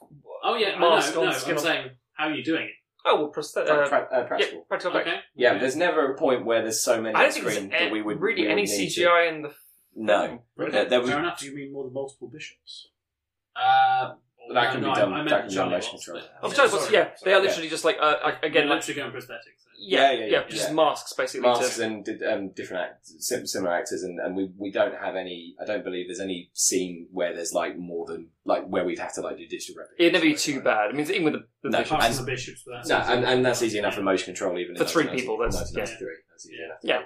Oh yeah, I Mask on No, skin I'm on- saying, how are you doing it? Oh, well, prosthetic. Pra- Uh, pra- uh, yeah, practical. practical effect. Okay. Yeah, okay. there's never a point where there's so many I on don't think screen there's that we would really we would any need to- CGI in the. No, Okay, there, there was, fair enough. Do you mean more than multiple bishops? Uh, That can no, be done- I meant that can be done Charlie motion control. but- Oh, Charlie Bots, sorry. yeah, they are Sorry. literally just like uh, again, Again, like literally going prosthetics. yeah, Yeah, yeah, yeah, just yeah. masks basically. masks to, and um, different act, sim- similar actors, and, and we, we don't have any. I don't believe there's any scene where there's like more than like where we'd have to like do digital replication. it'd never be too bad. I mean, even with the, the No, visuals. Apart And- the bishops, but that's No, easy. and, and that's easy enough for motion control, even For three people, that's- 1993. That's easy Yeah. enough. Yeah.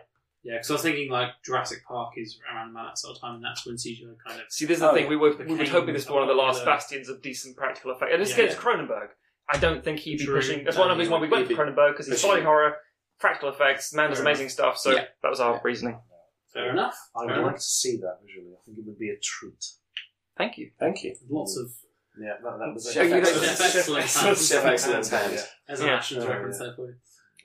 Yeah, because I was thinking like Jurassic Park is around about that sort of time, and that's when CGI kind of. See, this is the Oh, thing. yeah. We were we were Became hoping this was one of the last popular. bastions of decent practical effect. And this Yeah. again, it's Cronenberg. I don't think he'd be True. pushing. That's No, one of the reasons why we went for be Cronenberg because he's pushing body horror, practical effects. Man does amazing stuff. So Yeah. that was our reasoning. Fair enough. I would Fair like to see that visually. I think it would be a treat. Thank you. Thank you. Lots of Yeah, that, that was Chef you don't- Chef excellence. Chef excellence hand. As an Yeah. actions Oh, reference yeah. there for you.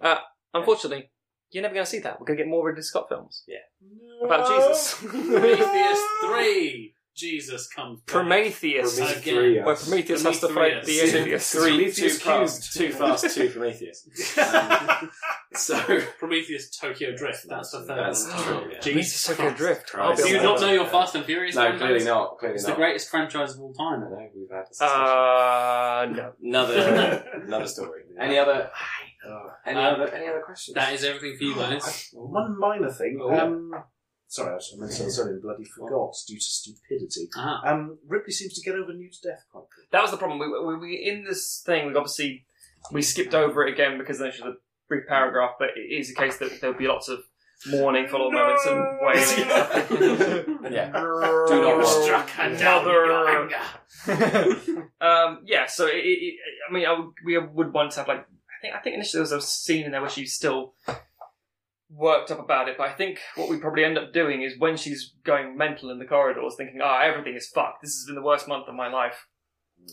Uh, unfortunately, you're never going to see that. We're going to get more Ridley Scott films No. about Jesus. [LAUGHS] Prometheus three. Jesus comes. back. Prometheus. Prometheus. Again. Where Prometheus has to fight the Prometheus. atheist. Three, too Prometheus fast, too fast, too Prometheus. [LAUGHS] Um, so Prometheus Tokyo Drift. That's the third That's one. true, yeah. Jesus Tokyo Christ. Drift. Christ. Do you not know your Fast and Furious? no, franchise? clearly not. Clearly It's not. the greatest franchise of all time. I time. know we've had this discussion. Uh, no. another [LAUGHS] another story. Any other. Any Um, other any other questions? That is everything for you guys. One minor thing. Oh. Um, sorry, I was- I meant to say sorry, bloody forgot due to stupidity. Ah. Um, Ripley seems to get over Newt's death quite quickly. That was the problem. We, we, we in this thing. We obviously we skipped over it again because there's a brief paragraph. But it is a case that there'll be lots of mourning, follow moments, and wailing. [LAUGHS] yeah. Do not walk. Struck her down with your anger. [LAUGHS] um, yeah. So it, it, it- I mean, I would, we would want to have like I think I think initially there was a scene in there where she's still worked up about it, but I think what we probably end up doing is when she's going mental in the corridors, thinking, "Ah, everything is fucked. This has been the worst month of my life."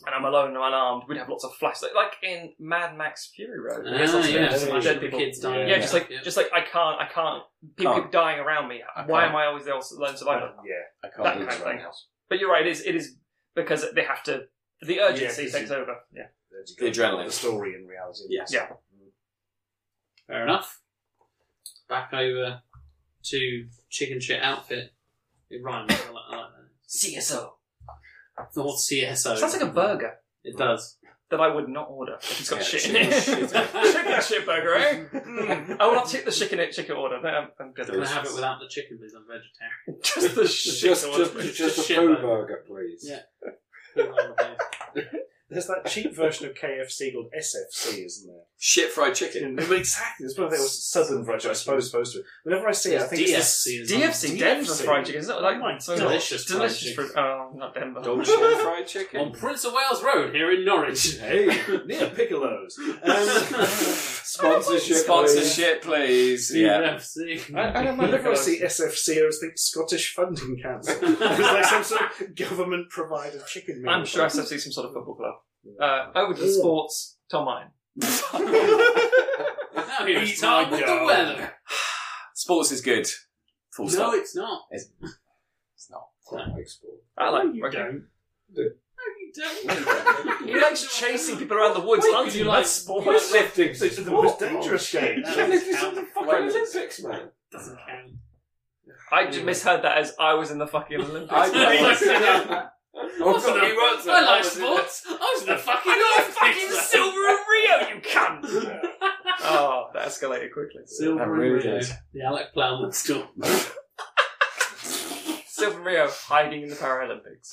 And I'm alone and unarmed. We'd have lots of flash, like, like in Mad Max Fury Road. Ah, There's lots yeah, dead flash dead people. kids dying. Yeah, just like Yeah. just like I can't, I can't. People Can't. keep dying around me. I Why can't. am I always the lone survivor? yeah. I can't that do kind this of right thing. now. But you're right. It is. It is because they have to The urgency Yeah, 'cause takes you- over. Yeah. There's The adrenaline. the story in reality. Yes. Yeah. Fair enough. Back over to chicken shit outfit. It rhymes. I like, I like that. CSO. Or CSO. Sounds like a burger It does. that I would not order it's got Yeah, shit in chicken it. shit. [LAUGHS] chicken shit burger, eh? Mm. [LAUGHS] I will not take the chicken it chicken order. No, I'm, I'm good. Can I have it without the chicken, please? I'm vegetarian. [LAUGHS] Just the shit Just, order. just, just, Just a shit poo burger. burger, please. Yeah. Put it on the plate. There's that cheap version of KFC called SFC, isn't there? Shit fried chicken. Well, exactly. It's one of those southern fried chicken. I suppose supposed to. Whenever I see it, I think it's DFC this, DFC, Denver DFC. fried chicken. Is that like Oh my so delicious fried delicious chicken. fruit? Oh, not Denver. Yorkshire [LAUGHS] fried chicken. On Prince of Wales Road here in Norwich. [LAUGHS] Hey, near Piccolo's. Um, [LAUGHS] Sponsorship. Sponsorship, please. Yeah. DFC. I, I don't know. Whenever I see SFC, I always think Scottish Funding Council. it's like some sort of government-provided chicken meal. I'm sure SFC is some sort of football club. Uh, over to the sports. Tom Mine. Now here's Eat Tom my with the dog. weather. Sports is good. Full No, stop. it's not. It's not. I like sport. I like you rugby. don't. No, you don't. [LAUGHS] He likes chasing people around the woods, Wait, hunting you like- That's sport. Lifting. It's the most dangerous game. No, This is the fucking Wait. Olympics, man. Doesn't count. I just misheard that as I was in the fucking Olympics. [LAUGHS] I- [LAUGHS] Oh, Wasn't God, I? he was I like Was it? sports. I was in the [LAUGHS] fucking I got a fucking silver in Rio, you cunt! [LAUGHS] oh, that escalated quickly. Silver I and really Rio. did. The Alec Plowman store. [LAUGHS] Silver in Rio hiding in the Paralympics.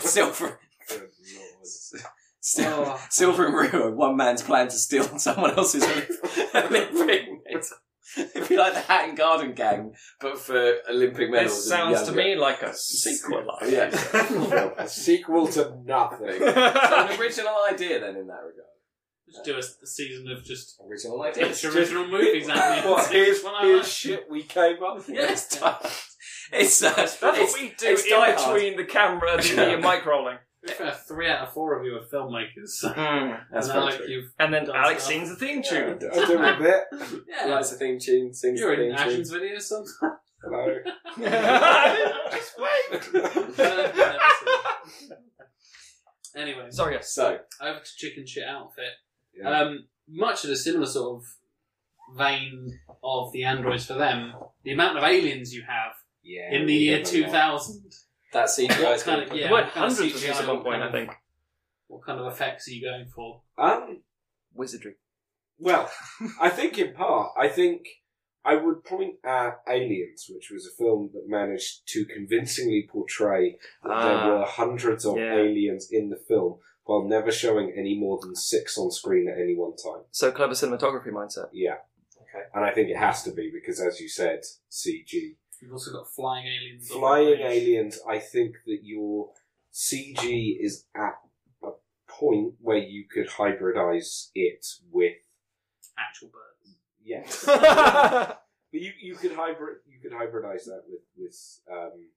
Silver. Still, Oh. Silver and Rio, one man's plan to steal someone else's Olympic medal. [LAUGHS] It'd be like the Hatton Garden Gang, but for Olympic medals. This sounds to and me like a sequel. Yeah. [LAUGHS] a sequel to nothing. so an [LAUGHS] original idea then in that regard. Just do a, a season of just Original ideas, it's original movies. Anthony. What, here's, One I here's like. shit we came up with. Yes, it's uh, That's it's, what we do it's in between the camera, and the mic rolling. To be fair, three out of four of you are filmmakers. [LAUGHS] So. That's and very Alec, true. you've And then Done Alex stuff. sings the theme tune. do I do a bit. [LAUGHS] yeah, Writes the theme tune, sings you're the in theme tune. actions videos sometimes. [LAUGHS] Hello. Just wait. anyway, Sorry, yes. So, over to chicken shit outfit. Yeah. Um, much of a similar sort of vein of the androids for them. The amount of aliens you have yeah, in the year get a two lot. thousand. That CGI What is kind of good. yeah? the word what kind of hundreds was CGI, used at one what point, kind I of- think. What kind of effects are you going for? Um, Wizardry. well, [LAUGHS] I think in part, I think I would point at Aliens, which was a film that managed to convincingly portray that Ah. there were hundreds of Yeah. aliens in the film while never showing any more than six on screen at any one time. So clever cinematography mindset. Yeah. Okay. And I think it has to be because, as you said, CG. You've also got flying aliens. Flying aliens, I think that your CG is at a point where you could hybridize it with actual birds. yes, [LAUGHS] but you you could hybrid you could hybridize that with with um.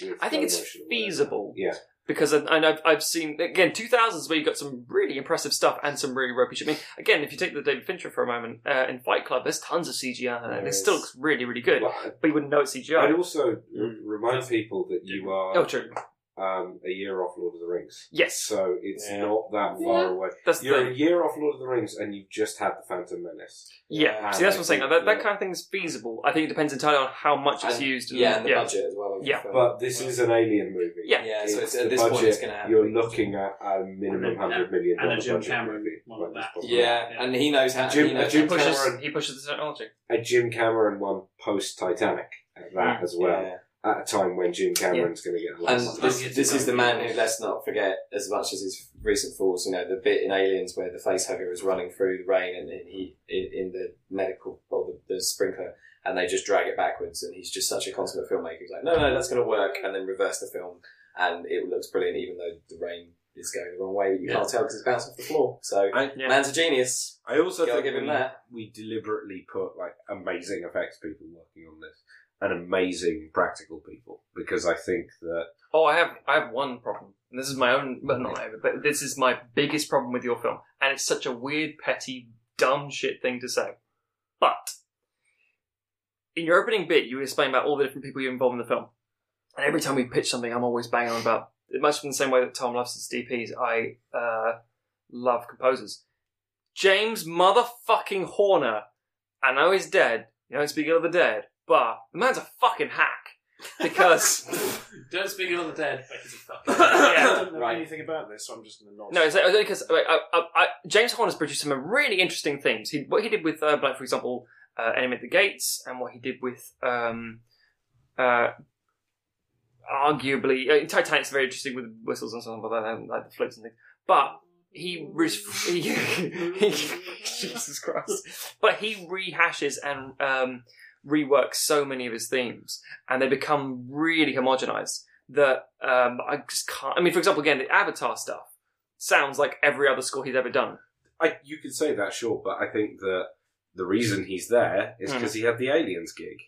With I think it's motion or whatever. feasible. Yeah, because I, and I've, I've seen again 2000s where you got some really impressive stuff and some really ropey shit. I mean, again, if you take the David Fincher for a moment uh, in Fight Club, there's tons of CGI and There it still looks really really good, But but you wouldn't know it's I'd also Mm. remind people that you are Oh, true. Um, a year off Lord of the Rings, Yes, so it's Yeah. not that Yeah. far away. that's the You're a year off Lord of the Rings, and you've just had the Phantom Menace. Yeah, And see, that's what I'm saying. think That, that that- kind of thing is feasible. I think it depends entirely on how much it's And- used. And, yeah, and the budget as well. Of Yeah. film. But this is an alien movie. Yeah. yeah, so it's, the at this budget, point it's going to happen. You're looking at a minimum And a- hundred million and a dollar Jim budget Cameron movie. one like of this that. Yeah, Yeah. and he knows how. Jim- he knows Jim He pushes, Cameron- he pushes the technology. A Jim Cameron one post Titanic at that Mm, as well. Yeah. At a time when Jim Cameron's going to get And lost. this, Target this is the man who, let's not forget, as much as his recent falls, you know, the bit in Aliens where the facehugger is running through the rain and then he in, in the medical or the, the sprinkler, and they just drag it backwards, and he's just such a consummate filmmaker. He's like, no, no, that's going to work, and then reverse the film, and it looks brilliant, even though the rain is going the wrong way. But you can't tell because it's bounced off the floor. So, I, Yeah. man's a genius. I also Gotta think give him we, that. we deliberately put like amazing effects people working on this and amazing practical people because I think that Oh, I have I have one problem. And this is my own, but not own, but this is my biggest problem with your film. And it's such a weird, petty, dumb shit thing to say. But in your opening bit, you were explaining about all the different people you involved in the film. And every time we pitch something, I'm always banging on about it, much in the same way that Tom loves his DPs, I uh, love composers. James motherfucking Horner. I know he's dead. You don't speak of the dead, but the man's a fucking hack. Because [LAUGHS] Don't speak of the dead. but he's a fucking- [LAUGHS] I yeah, don't know Right. anything about this, so I'm just going to nod. no, it's only because I, I, I, James Horner's produced some really interesting things. He, what he did with, uh, like for example, uh, Enemy at the Gates, and what he did with, um, uh, arguably, uh, Titanic's very interesting with whistles and stuff like that, and like the floats and things. But he, re- he, [LAUGHS] he Jesus Christ, but he rehashes and um, reworks so many of his themes, and they become really homogenized that um, I just can't. I mean, for example, again, the Avatar stuff sounds like every other score he's ever done. I, you could say that, sure, but I think that the reason he's there is Hmm. because he had the Aliens gig.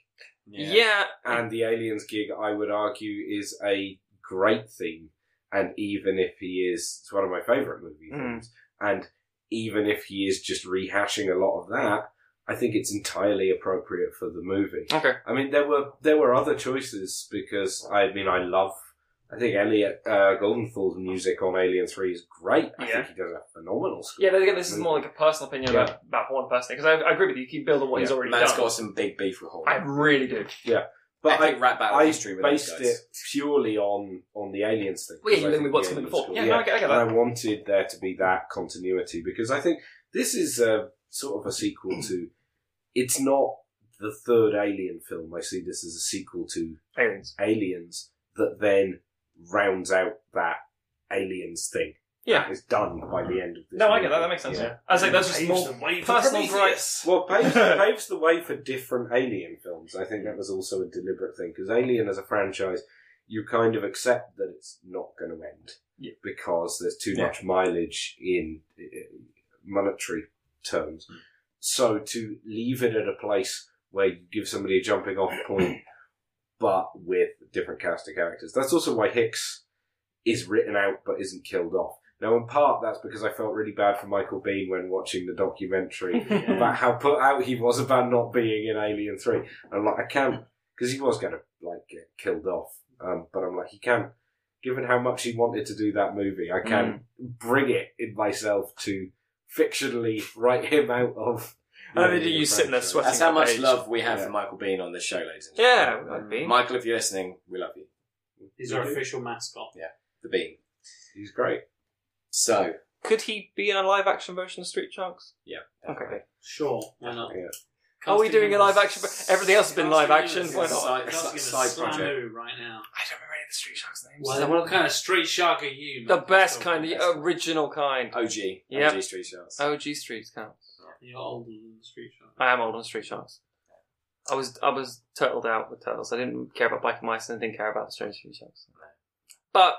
Yeah, And the Aliens gig, I would argue, is a great theme. And even if he is, it's one of my favourite movie Mm. themes. And even if he is just rehashing a lot of that, I think it's entirely appropriate for the movie. okay. I mean, there were there were other choices because I mean, I love. I think Elliot uh, Goldenthal's music on Alien Three is great. I Yeah. think he does a phenomenal score. Yeah, but again, this is more like a personal opinion Yeah. about, about Horner personally, because I, I agree with you. You keep building what he's already Man's done. Matt's got some big beef with Horner. I really do. Yeah. But I, Epic rap battle I history with those based guys. it purely on on the aliens thing. Well, yeah, because you I live think with what's the coming before. cool. Yeah, no, I get, I get and. I wanted there to be that continuity because I think this is a sort of a sequel to. It's not the third Alien film. I see this as a sequel to Aliens. Aliens that then rounds out that Aliens thing. Yeah. that is done by the end of this. No, I get that. That makes sense. Yeah. Yeah. I was like, that's just Paves more the way for personal Prometheus. Well, paves, [LAUGHS] paves the way for different Alien films. I think that was also a deliberate thing because Alien as a franchise, you kind of accept that it's not going to end Yeah. because there's too Yeah. much mileage in monetary terms. So to leave it at a place where you give somebody a jumping off point, [CLEARS THROAT] but with different cast of characters. That's also why Hicks is written out but isn't killed off. Now, in part, that's because I felt really bad for Michael Biehn when watching the documentary [LAUGHS] about how put out he was about not being in Alien Three. And I'm like, I can't because he was going to like get killed off. Um, but I'm like, he can't. Given how much he wanted to do that movie, I can't bring it in myself to fictionally write him out of. I mean, the you sitting there sweating. That's how much page. love we have Yeah. for Michael Biehn on this show, ladies and Yeah, gentlemen. like Bean. Michael, if you're listening, we love you. He's our official mascot. Yeah, the Bean. He's great. So, Could he be in a live action version of Street Sharks? Yeah. Okay. Sure, why not? Yeah. Are we doing a live action? Everything else has been live action. Why not? Can't give a side side project. right now. I don't remember any of the Street Sharks names. Well, what kind of street shark are you? the man? best So- kind, the original kind. OG. Yep. OG Street Sharks. OG Street counts. You're older than the street Sharks. I am old on Street Sharks. I was I was turtled out with turtles. I didn't care about biking mice and I didn't care about the strange Street Sharks. But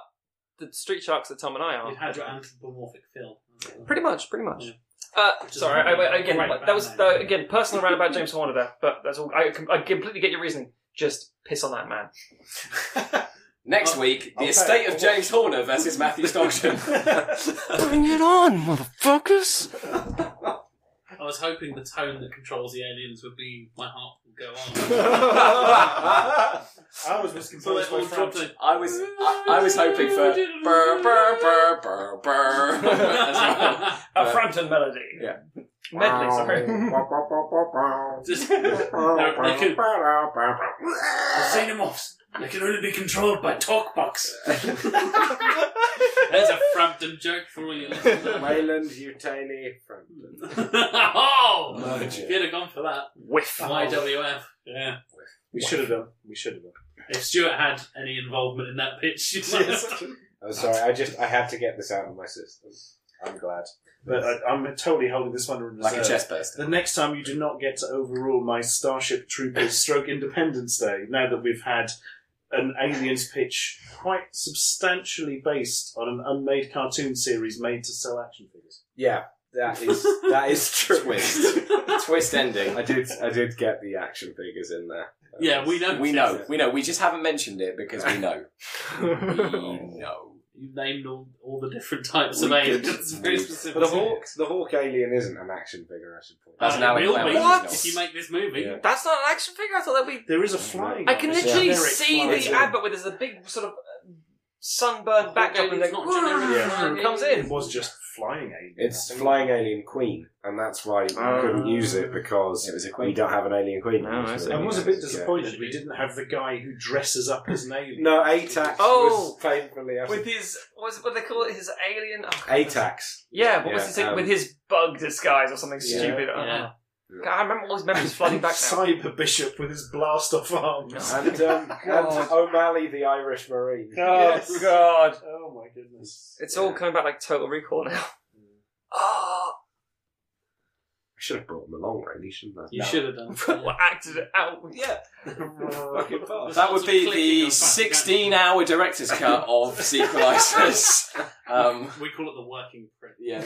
the Street Sharks that Tom and I You are had your anthropomorphic Phil. pretty much, pretty much. Yeah. Uh, Which is sorry, I, I, a again, great that was band uh, again personal rant about James Horner there, but that's all. I, I completely get your reasoning. Just piss on that man. [LAUGHS] Next Oh, week, the okay. estate of oh, James Horner versus Matthew Stockton. [LAUGHS] Bring it on, motherfuckers! I was hoping the tone that controls the aliens would be "My heart will go on." [LAUGHS] I was was so they composed all dropped Frank. it. I was I, I was hoping for burr burr burr burr burr. [LAUGHS] as well. A Frampton melody. Yeah. Medley, sorry. Just, no, they can, the xenomorphs. They can only be controlled by talk box. [LAUGHS] There's a Frampton joke for you listeners. [LAUGHS] Wayland, you tiny Frampton. [LAUGHS] oh, Merge it. you'd have gone for that. Whiff. YWF. Yeah. We should have done. We should have done. If Stuart had any involvement in that pitch, I'm sorry, I just I had to get this out of my system. I'm glad, but I, I'm totally holding this one in reserve. Like a chest burster. The next time you do not get to overrule my Starship Troopers stroke Independence Day, now that we've had an aliens pitch quite substantially based on an unmade cartoon series made to sell action figures. Yeah, that is that is [LAUGHS] true. Twist. Twist ending. I did I did get the action figures in there. yeah, we know. We know. We know. We just haven't mentioned it because we [LAUGHS] know. We know. You named all, all the different [LAUGHS] types We of could- aliens. It's very specific. The Hawk the Hawk alien isn't an action figure, I should point That's Uh, now it will clown. be What? If you make this movie, Yeah. That's not an action figure. I thought that'd be. There is a flying. I can one. Literally generic see flying the one. advert where there's a big sort of uh, sunburned backdrop and then It's not generic Yeah. flying comes in. It was just flying alien. It's I think. Flying Alien Queen, and that's why we couldn't use it because It was a we queen. don't have an alien queen. No, I see. I was a bit disappointed Yeah. we didn't have the guy who dresses up as an alien. No, ATAX Oh! was painfully With his what's what they call it? His alien. Oh, ATAX. Yeah, what was Yeah, his thing? um, with his bug disguise or something Yeah. stupid? Yeah. God, I remember all his memories [LAUGHS] flooding back now. Cyber Bishop with his blast off arms. [LAUGHS] And, um, [LAUGHS] and O'Malley, the Irish Marine. Oh Yes. God, Oh my goodness. it's all coming back like Total Recall now. Oh, I should have brought him along, really, shouldn't I? You should have done. well, acted it out. Yeah, Fucking fast. that would be the 16-hour director's cut of Sequelizers. Um, We call it the working print. yeah,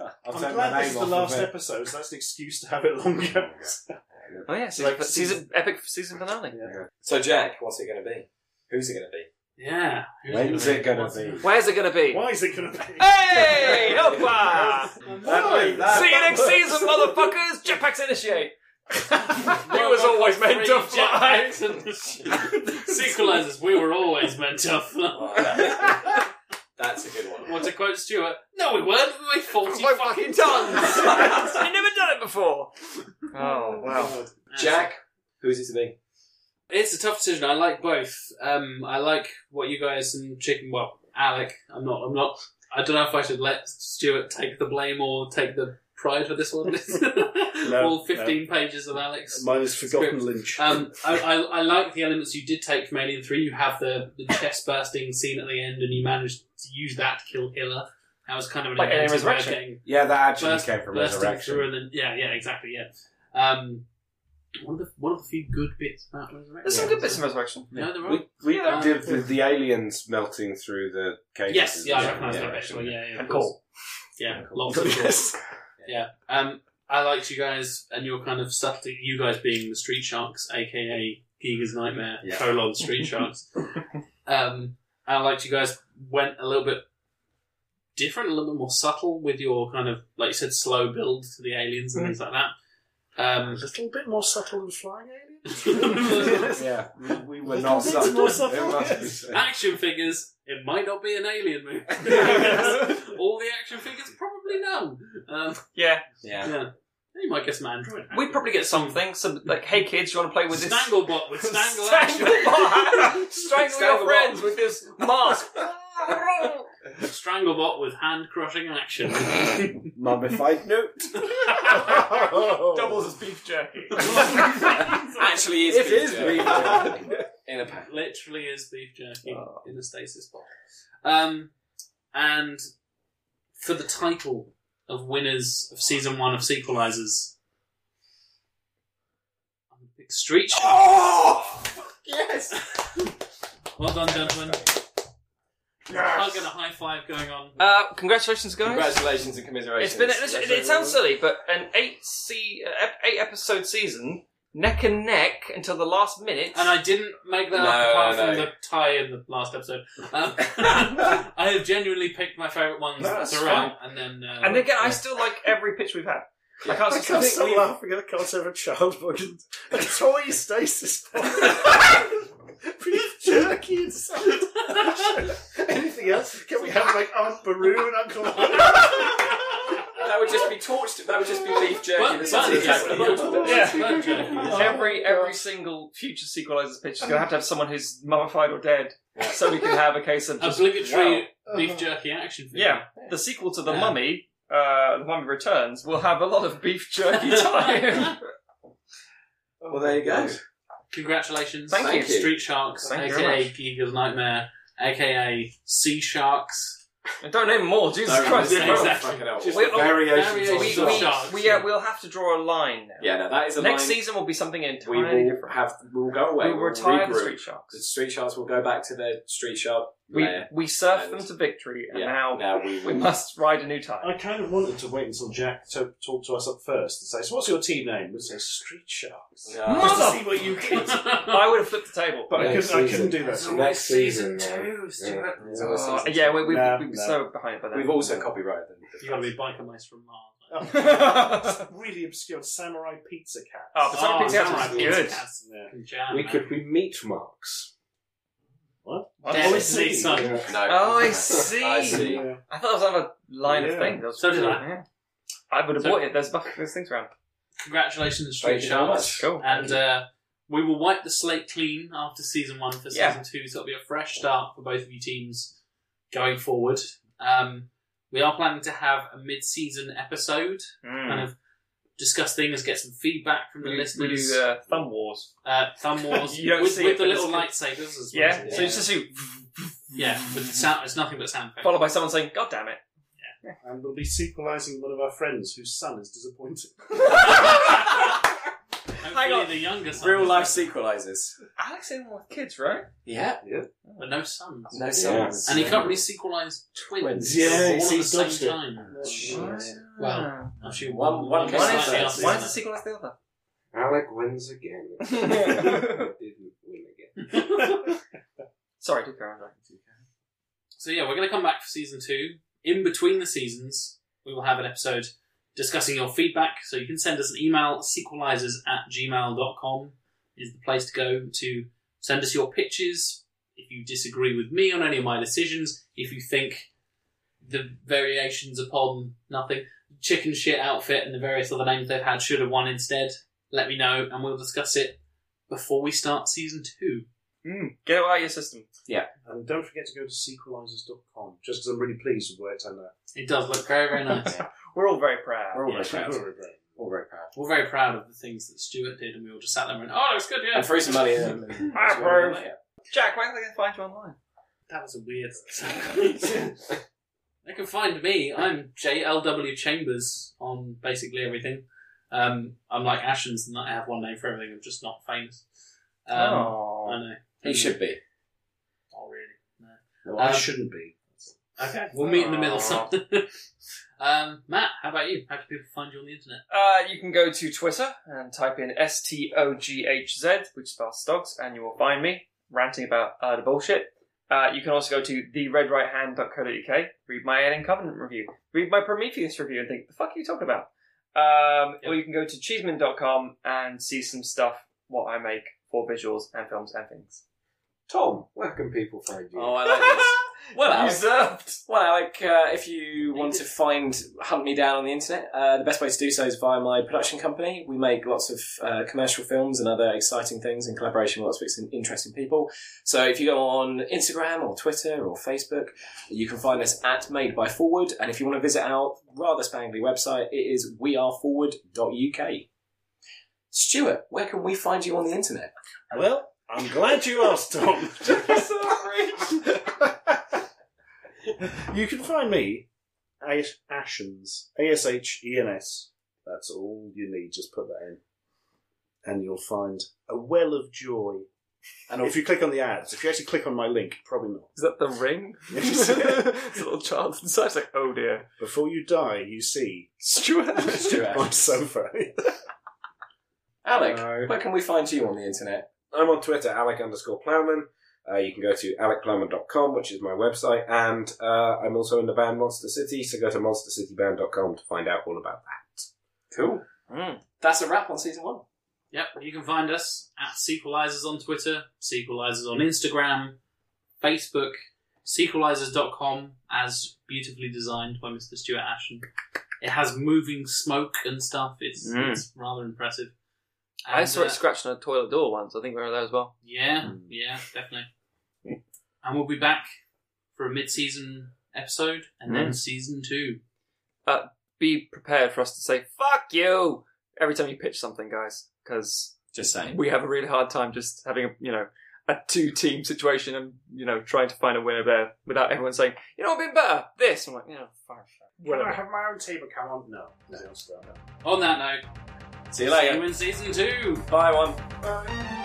I'll I'm take glad my this is the off last of it. episode, so that's an excuse to have it longer. [LAUGHS] oh yeah, season, Like season, epic season finale. So Jack, what's it going to be? Who's it going to be? Yeah. Who's When's it gonna be? Where's it going to be? Why is it going to be? Hey, [LAUGHS] hoppa! Ah! That- that- See you next season, motherfuckers. Jetpacks initiate. [LAUGHS] he was always meant to fly. Sequelizers, we were always meant to fly. That's a good one. Want to quote Stuart? No, we weren't. We weighed 40 My fucking fucking tons. I've [LAUGHS] never done it before. Oh wow. [LAUGHS] Jack, who's it to be? It's a tough decision. I like both. Um, I like what you guys and Chicken. Well, Alec. I'm not. I'm not. I don't know if I should let Stuart take the blame or take the pride for this one. [LAUGHS] All 15 pages of Alex. Mine is Forgotten Script. Lynch. Um, I, I, I like the elements you did take from Alien 3. You have the, the chest bursting scene at the end, and you managed to use that to kill Hiller. That was kind of an Like Alien of Resurrection. Yeah, that actually burst- came from bursting Resurrection. through, and then yeah, yeah, exactly, yeah. Um, one of the one of the few good bits about Resurrection. There's some good bits in Resurrection. No, there are. We, we Yeah. did the, the aliens melting through the cages. Yes, yeah, I recognise yeah, that actually. Yeah, yeah, of And course. cool. Yeah, lots of cool. [LAUGHS] yes. Yeah. Um, I liked you guys and your kind of subtlety. You guys being the Street Sharks, aka Giger's Nightmare, Yeah. colon Street Sharks. [LAUGHS] um, I liked you guys went a little bit different, a little bit more subtle with your kind of, like you said, slow build to the aliens and things like that. A Um, little bit more subtle than flying aliens. [LAUGHS] Yeah, we, we were not subtle. more It subtle, yes. action figures. It might not be an alien movie. [LAUGHS] All the action figures, probably no. Um, Yeah, Yeah. yeah. You might get some android. we'd probably get something. Some like, hey kids, you want to play with this? Stanglebot with Stangle [LAUGHS] action. Stranglebot. [LAUGHS] Strangle your Stranglebot. friends with this mask. [LAUGHS] Stranglebot with hand crushing action. Mummified note. Doubles as beef jerky. Actually, is It beef is jerky. beef jerky. in a pack. Literally is beef jerky Oh. in a stasis box. Um, and for the title of winners of season one of Sequelizers, I'm gonna pick Street Sharks. Oh! Yes! [LAUGHS] Well done, gentlemen. Hug and a high five going on. Uh, congratulations, guys. Congratulations and commiserations. It's been. It, it sounds silly, but an eight se- uh, ep- eight episode season, neck and neck until the last minute. And I didn't make that No, up apart no. from the tie in the last episode. Um, [LAUGHS] I have genuinely picked my favourite ones That's throughout, and then uh, And again, I still like every pitch we've had. I can't I say can't something. stop we- laughing at the concept of childhood and a toy stasis [LAUGHS] pod. Beef [LAUGHS] jerky and salad. Anything else? Can we have like Aunt Beru and Uncle That would just be torched. That would just be beef jerky. But- The but- sense exactly. [LAUGHS] Yeah. Every every single future sequelizers pitch is going to have to have someone who's mummified or dead, so we can have a case of [LAUGHS] just obligatory Wow. beef jerky action figure. yeah. The sequel to the Yeah. Mummy, uh, the Mummy Returns, will have a lot of beef jerky [LAUGHS] time. Well, there you go. Congratulations, Thank you. Street Sharks, Thank you very aka much. Giger's Nightmare, aka Sea Sharks. Don't name more, Jesus No, Christ! yeah, bro. exactly. Fucking hell. Just We- the variations We, we, we, uh, we'll have to draw a line now. Yeah, no, that is a Next line. season will be something we entirely will different. have. We'll go away. we will we'll retire the regroup. Street Sharks. The street sharks will go back to their street shark We lair. we surf And- them to victory, and Yeah, now now we [LAUGHS] we must ride a new tide. I kind of wanted to wait until Jack to talk to us up first and say, "So, what's your team name?" We'd say Street Sharks. No. Just to see what you kids. [LAUGHS] I would have flipped the table. But I couldn't. I couldn't do that. Next season, two, man. Stuart. Yeah. Uh, yeah, we, we, Nah, we, we're nah. so behind by then. We've also copyrighted them. You got to be biker mice from Mars. Oh, [LAUGHS] really obscure samurai pizza cat. Oh, but Samurai Pizza Cats Samurai was Pizza good. Cats Yeah. We could be meat marks. What? Destiny Son. No. Oh, I [LAUGHS] see. I see. Yeah. I thought it was another line Yeah. of things. Was So did. I. Yeah. I would have So- bought it. There's, there's things around. Congratulations, Street you very Sharks. much. Cool. And uh, we will wipe the slate clean after season one for Yeah. season two, so it'll be a fresh start for both of you teams going forward. Um, we are planning to have a mid-season episode, kind of discuss things, get some feedback from the. We, we listeners. do uh, thumb wars. uh, thumb [LAUGHS] wars You don't with, see with it, the little lightsabers as well. Yeah. as So it's just you, yeah, with the sound. It's nothing but sound effects. followed by someone saying, "God damn it." Yeah. And we'll be sequelizing one of our friends whose son is disappointed. [LAUGHS] [LAUGHS] Hopefully on. the youngest. Real life sequelizers. Alex in with kids, right? Yeah. Yeah. but no sons. No Yeah. sons. And he can't really sequelize twins. Twins. Yeah, all he's- at the same dodged it. time. Well, actually, One- one, one one, case was One is, slightly like after that. one the is other. the sequel as the other. Alec wins again. [LAUGHS] Didn't win again. [LAUGHS] Sorry, do carry on. So yeah, we're going to come back for season two. In between the seasons, we will have an episode discussing your feedback. So you can send us an email, sequelizers at gmail.com is the place to go to send us your pitches. If you disagree with me on any of my decisions, if you think the variations upon nothing, chicken shit outfit and the various other names they've had should have won instead, let me know and we'll discuss it before we start season two. Mm, get it out of your system. Yeah. And don't forget to go to sequelizers.com, just because I'm really pleased with where it's at now. It does look very, very nice. [LAUGHS] We're all very proud. We're all Yeah. very proud. Very proud. All very proud. We're very proud of the things that Stuart did, and we all just sat there and went, "Oh, it's good, yeah." And throw some money in them. and- I approve. Jack, where can they find you online? That was a weird. [LAUGHS] they can find me. I'm JLW Chambers on basically everything. Um, I'm like Ashens, and I have one name for everything. I'm just not famous. Um, I oh. know. He should be. Not really. No. No, I Um, shouldn't be. Okay, we'll meet in the middle. Aw. Something. [LAUGHS] [LAUGHS] um, Matt, how about you? How can people find you on the internet? Uh, you can go to Twitter and type in S T O G H Z, which spells stogs, and you will find me ranting about uh, the bullshit. Uh, you can also go to theredrighthand.co.uk, read my Alien Covenant review, read my Prometheus review, and think, the fuck are you talking about? Um, Or you can go to cheeseman.com and see some stuff, what I make for visuals and films and things. Tom, where can people find you? Oh, I like this. [LAUGHS] Well, Alec, Usurped! well, Alec, uh, if you want to find, hunt me down on the internet, uh, the best way to do so is via my production company. We make lots of uh, commercial films and other exciting things in collaboration with lots of interesting people. So if you go on Instagram or Twitter or Facebook, you can find us at Made by Forward. And if you want to visit our rather spangly website, it is weareforward.uk. Stuart, where can we find you on the internet? Well, I'm glad you asked, Tom. [LAUGHS] you can find me, at Ashens, A S H E N S. That's all you need. Just put that in, and you'll find a well of joy. And if you click on the ads, if you actually click on my link, probably not. Is that the ring? [LAUGHS] Yes. it's a little child inside. It's like, oh dear. Before you die, you see Stuart. [LAUGHS] Stuart. my sofa. Alec, No. where can we find you on the internet? I'm on Twitter, Alec underscore Plowman. Uh, you can go to alecplowman.com, which is my website, and uh, I'm also in the band Monster City, so go to monstercityband.com to find out all about that. Cool. Mm. That's a wrap on season one. Yep, you can find us at Sequelizers on Twitter, Sequelizers on Instagram, Facebook, sequelizers.com, as beautifully designed by Mr. Stuart Ashen. It has moving smoke and stuff. It's, Mm. it's rather impressive. I And, saw it uh, scratching a toilet door once. I think we were there as well. Yeah, Mm. yeah, definitely. and we'll be back for a mid-season episode and then Mm. season two. But Be prepared for us to say "fuck you" every time you pitch something, guys, because Just saying. we have a really hard time just having a you know a two-team situation and you know trying to find a winner there without everyone saying, "You know, what would be better this." I'm like, you know, fine, fine. Can I have my own table? Come on, no. No, I'll start now. On that note, See you see later. you in season two. Bye, one. Bye.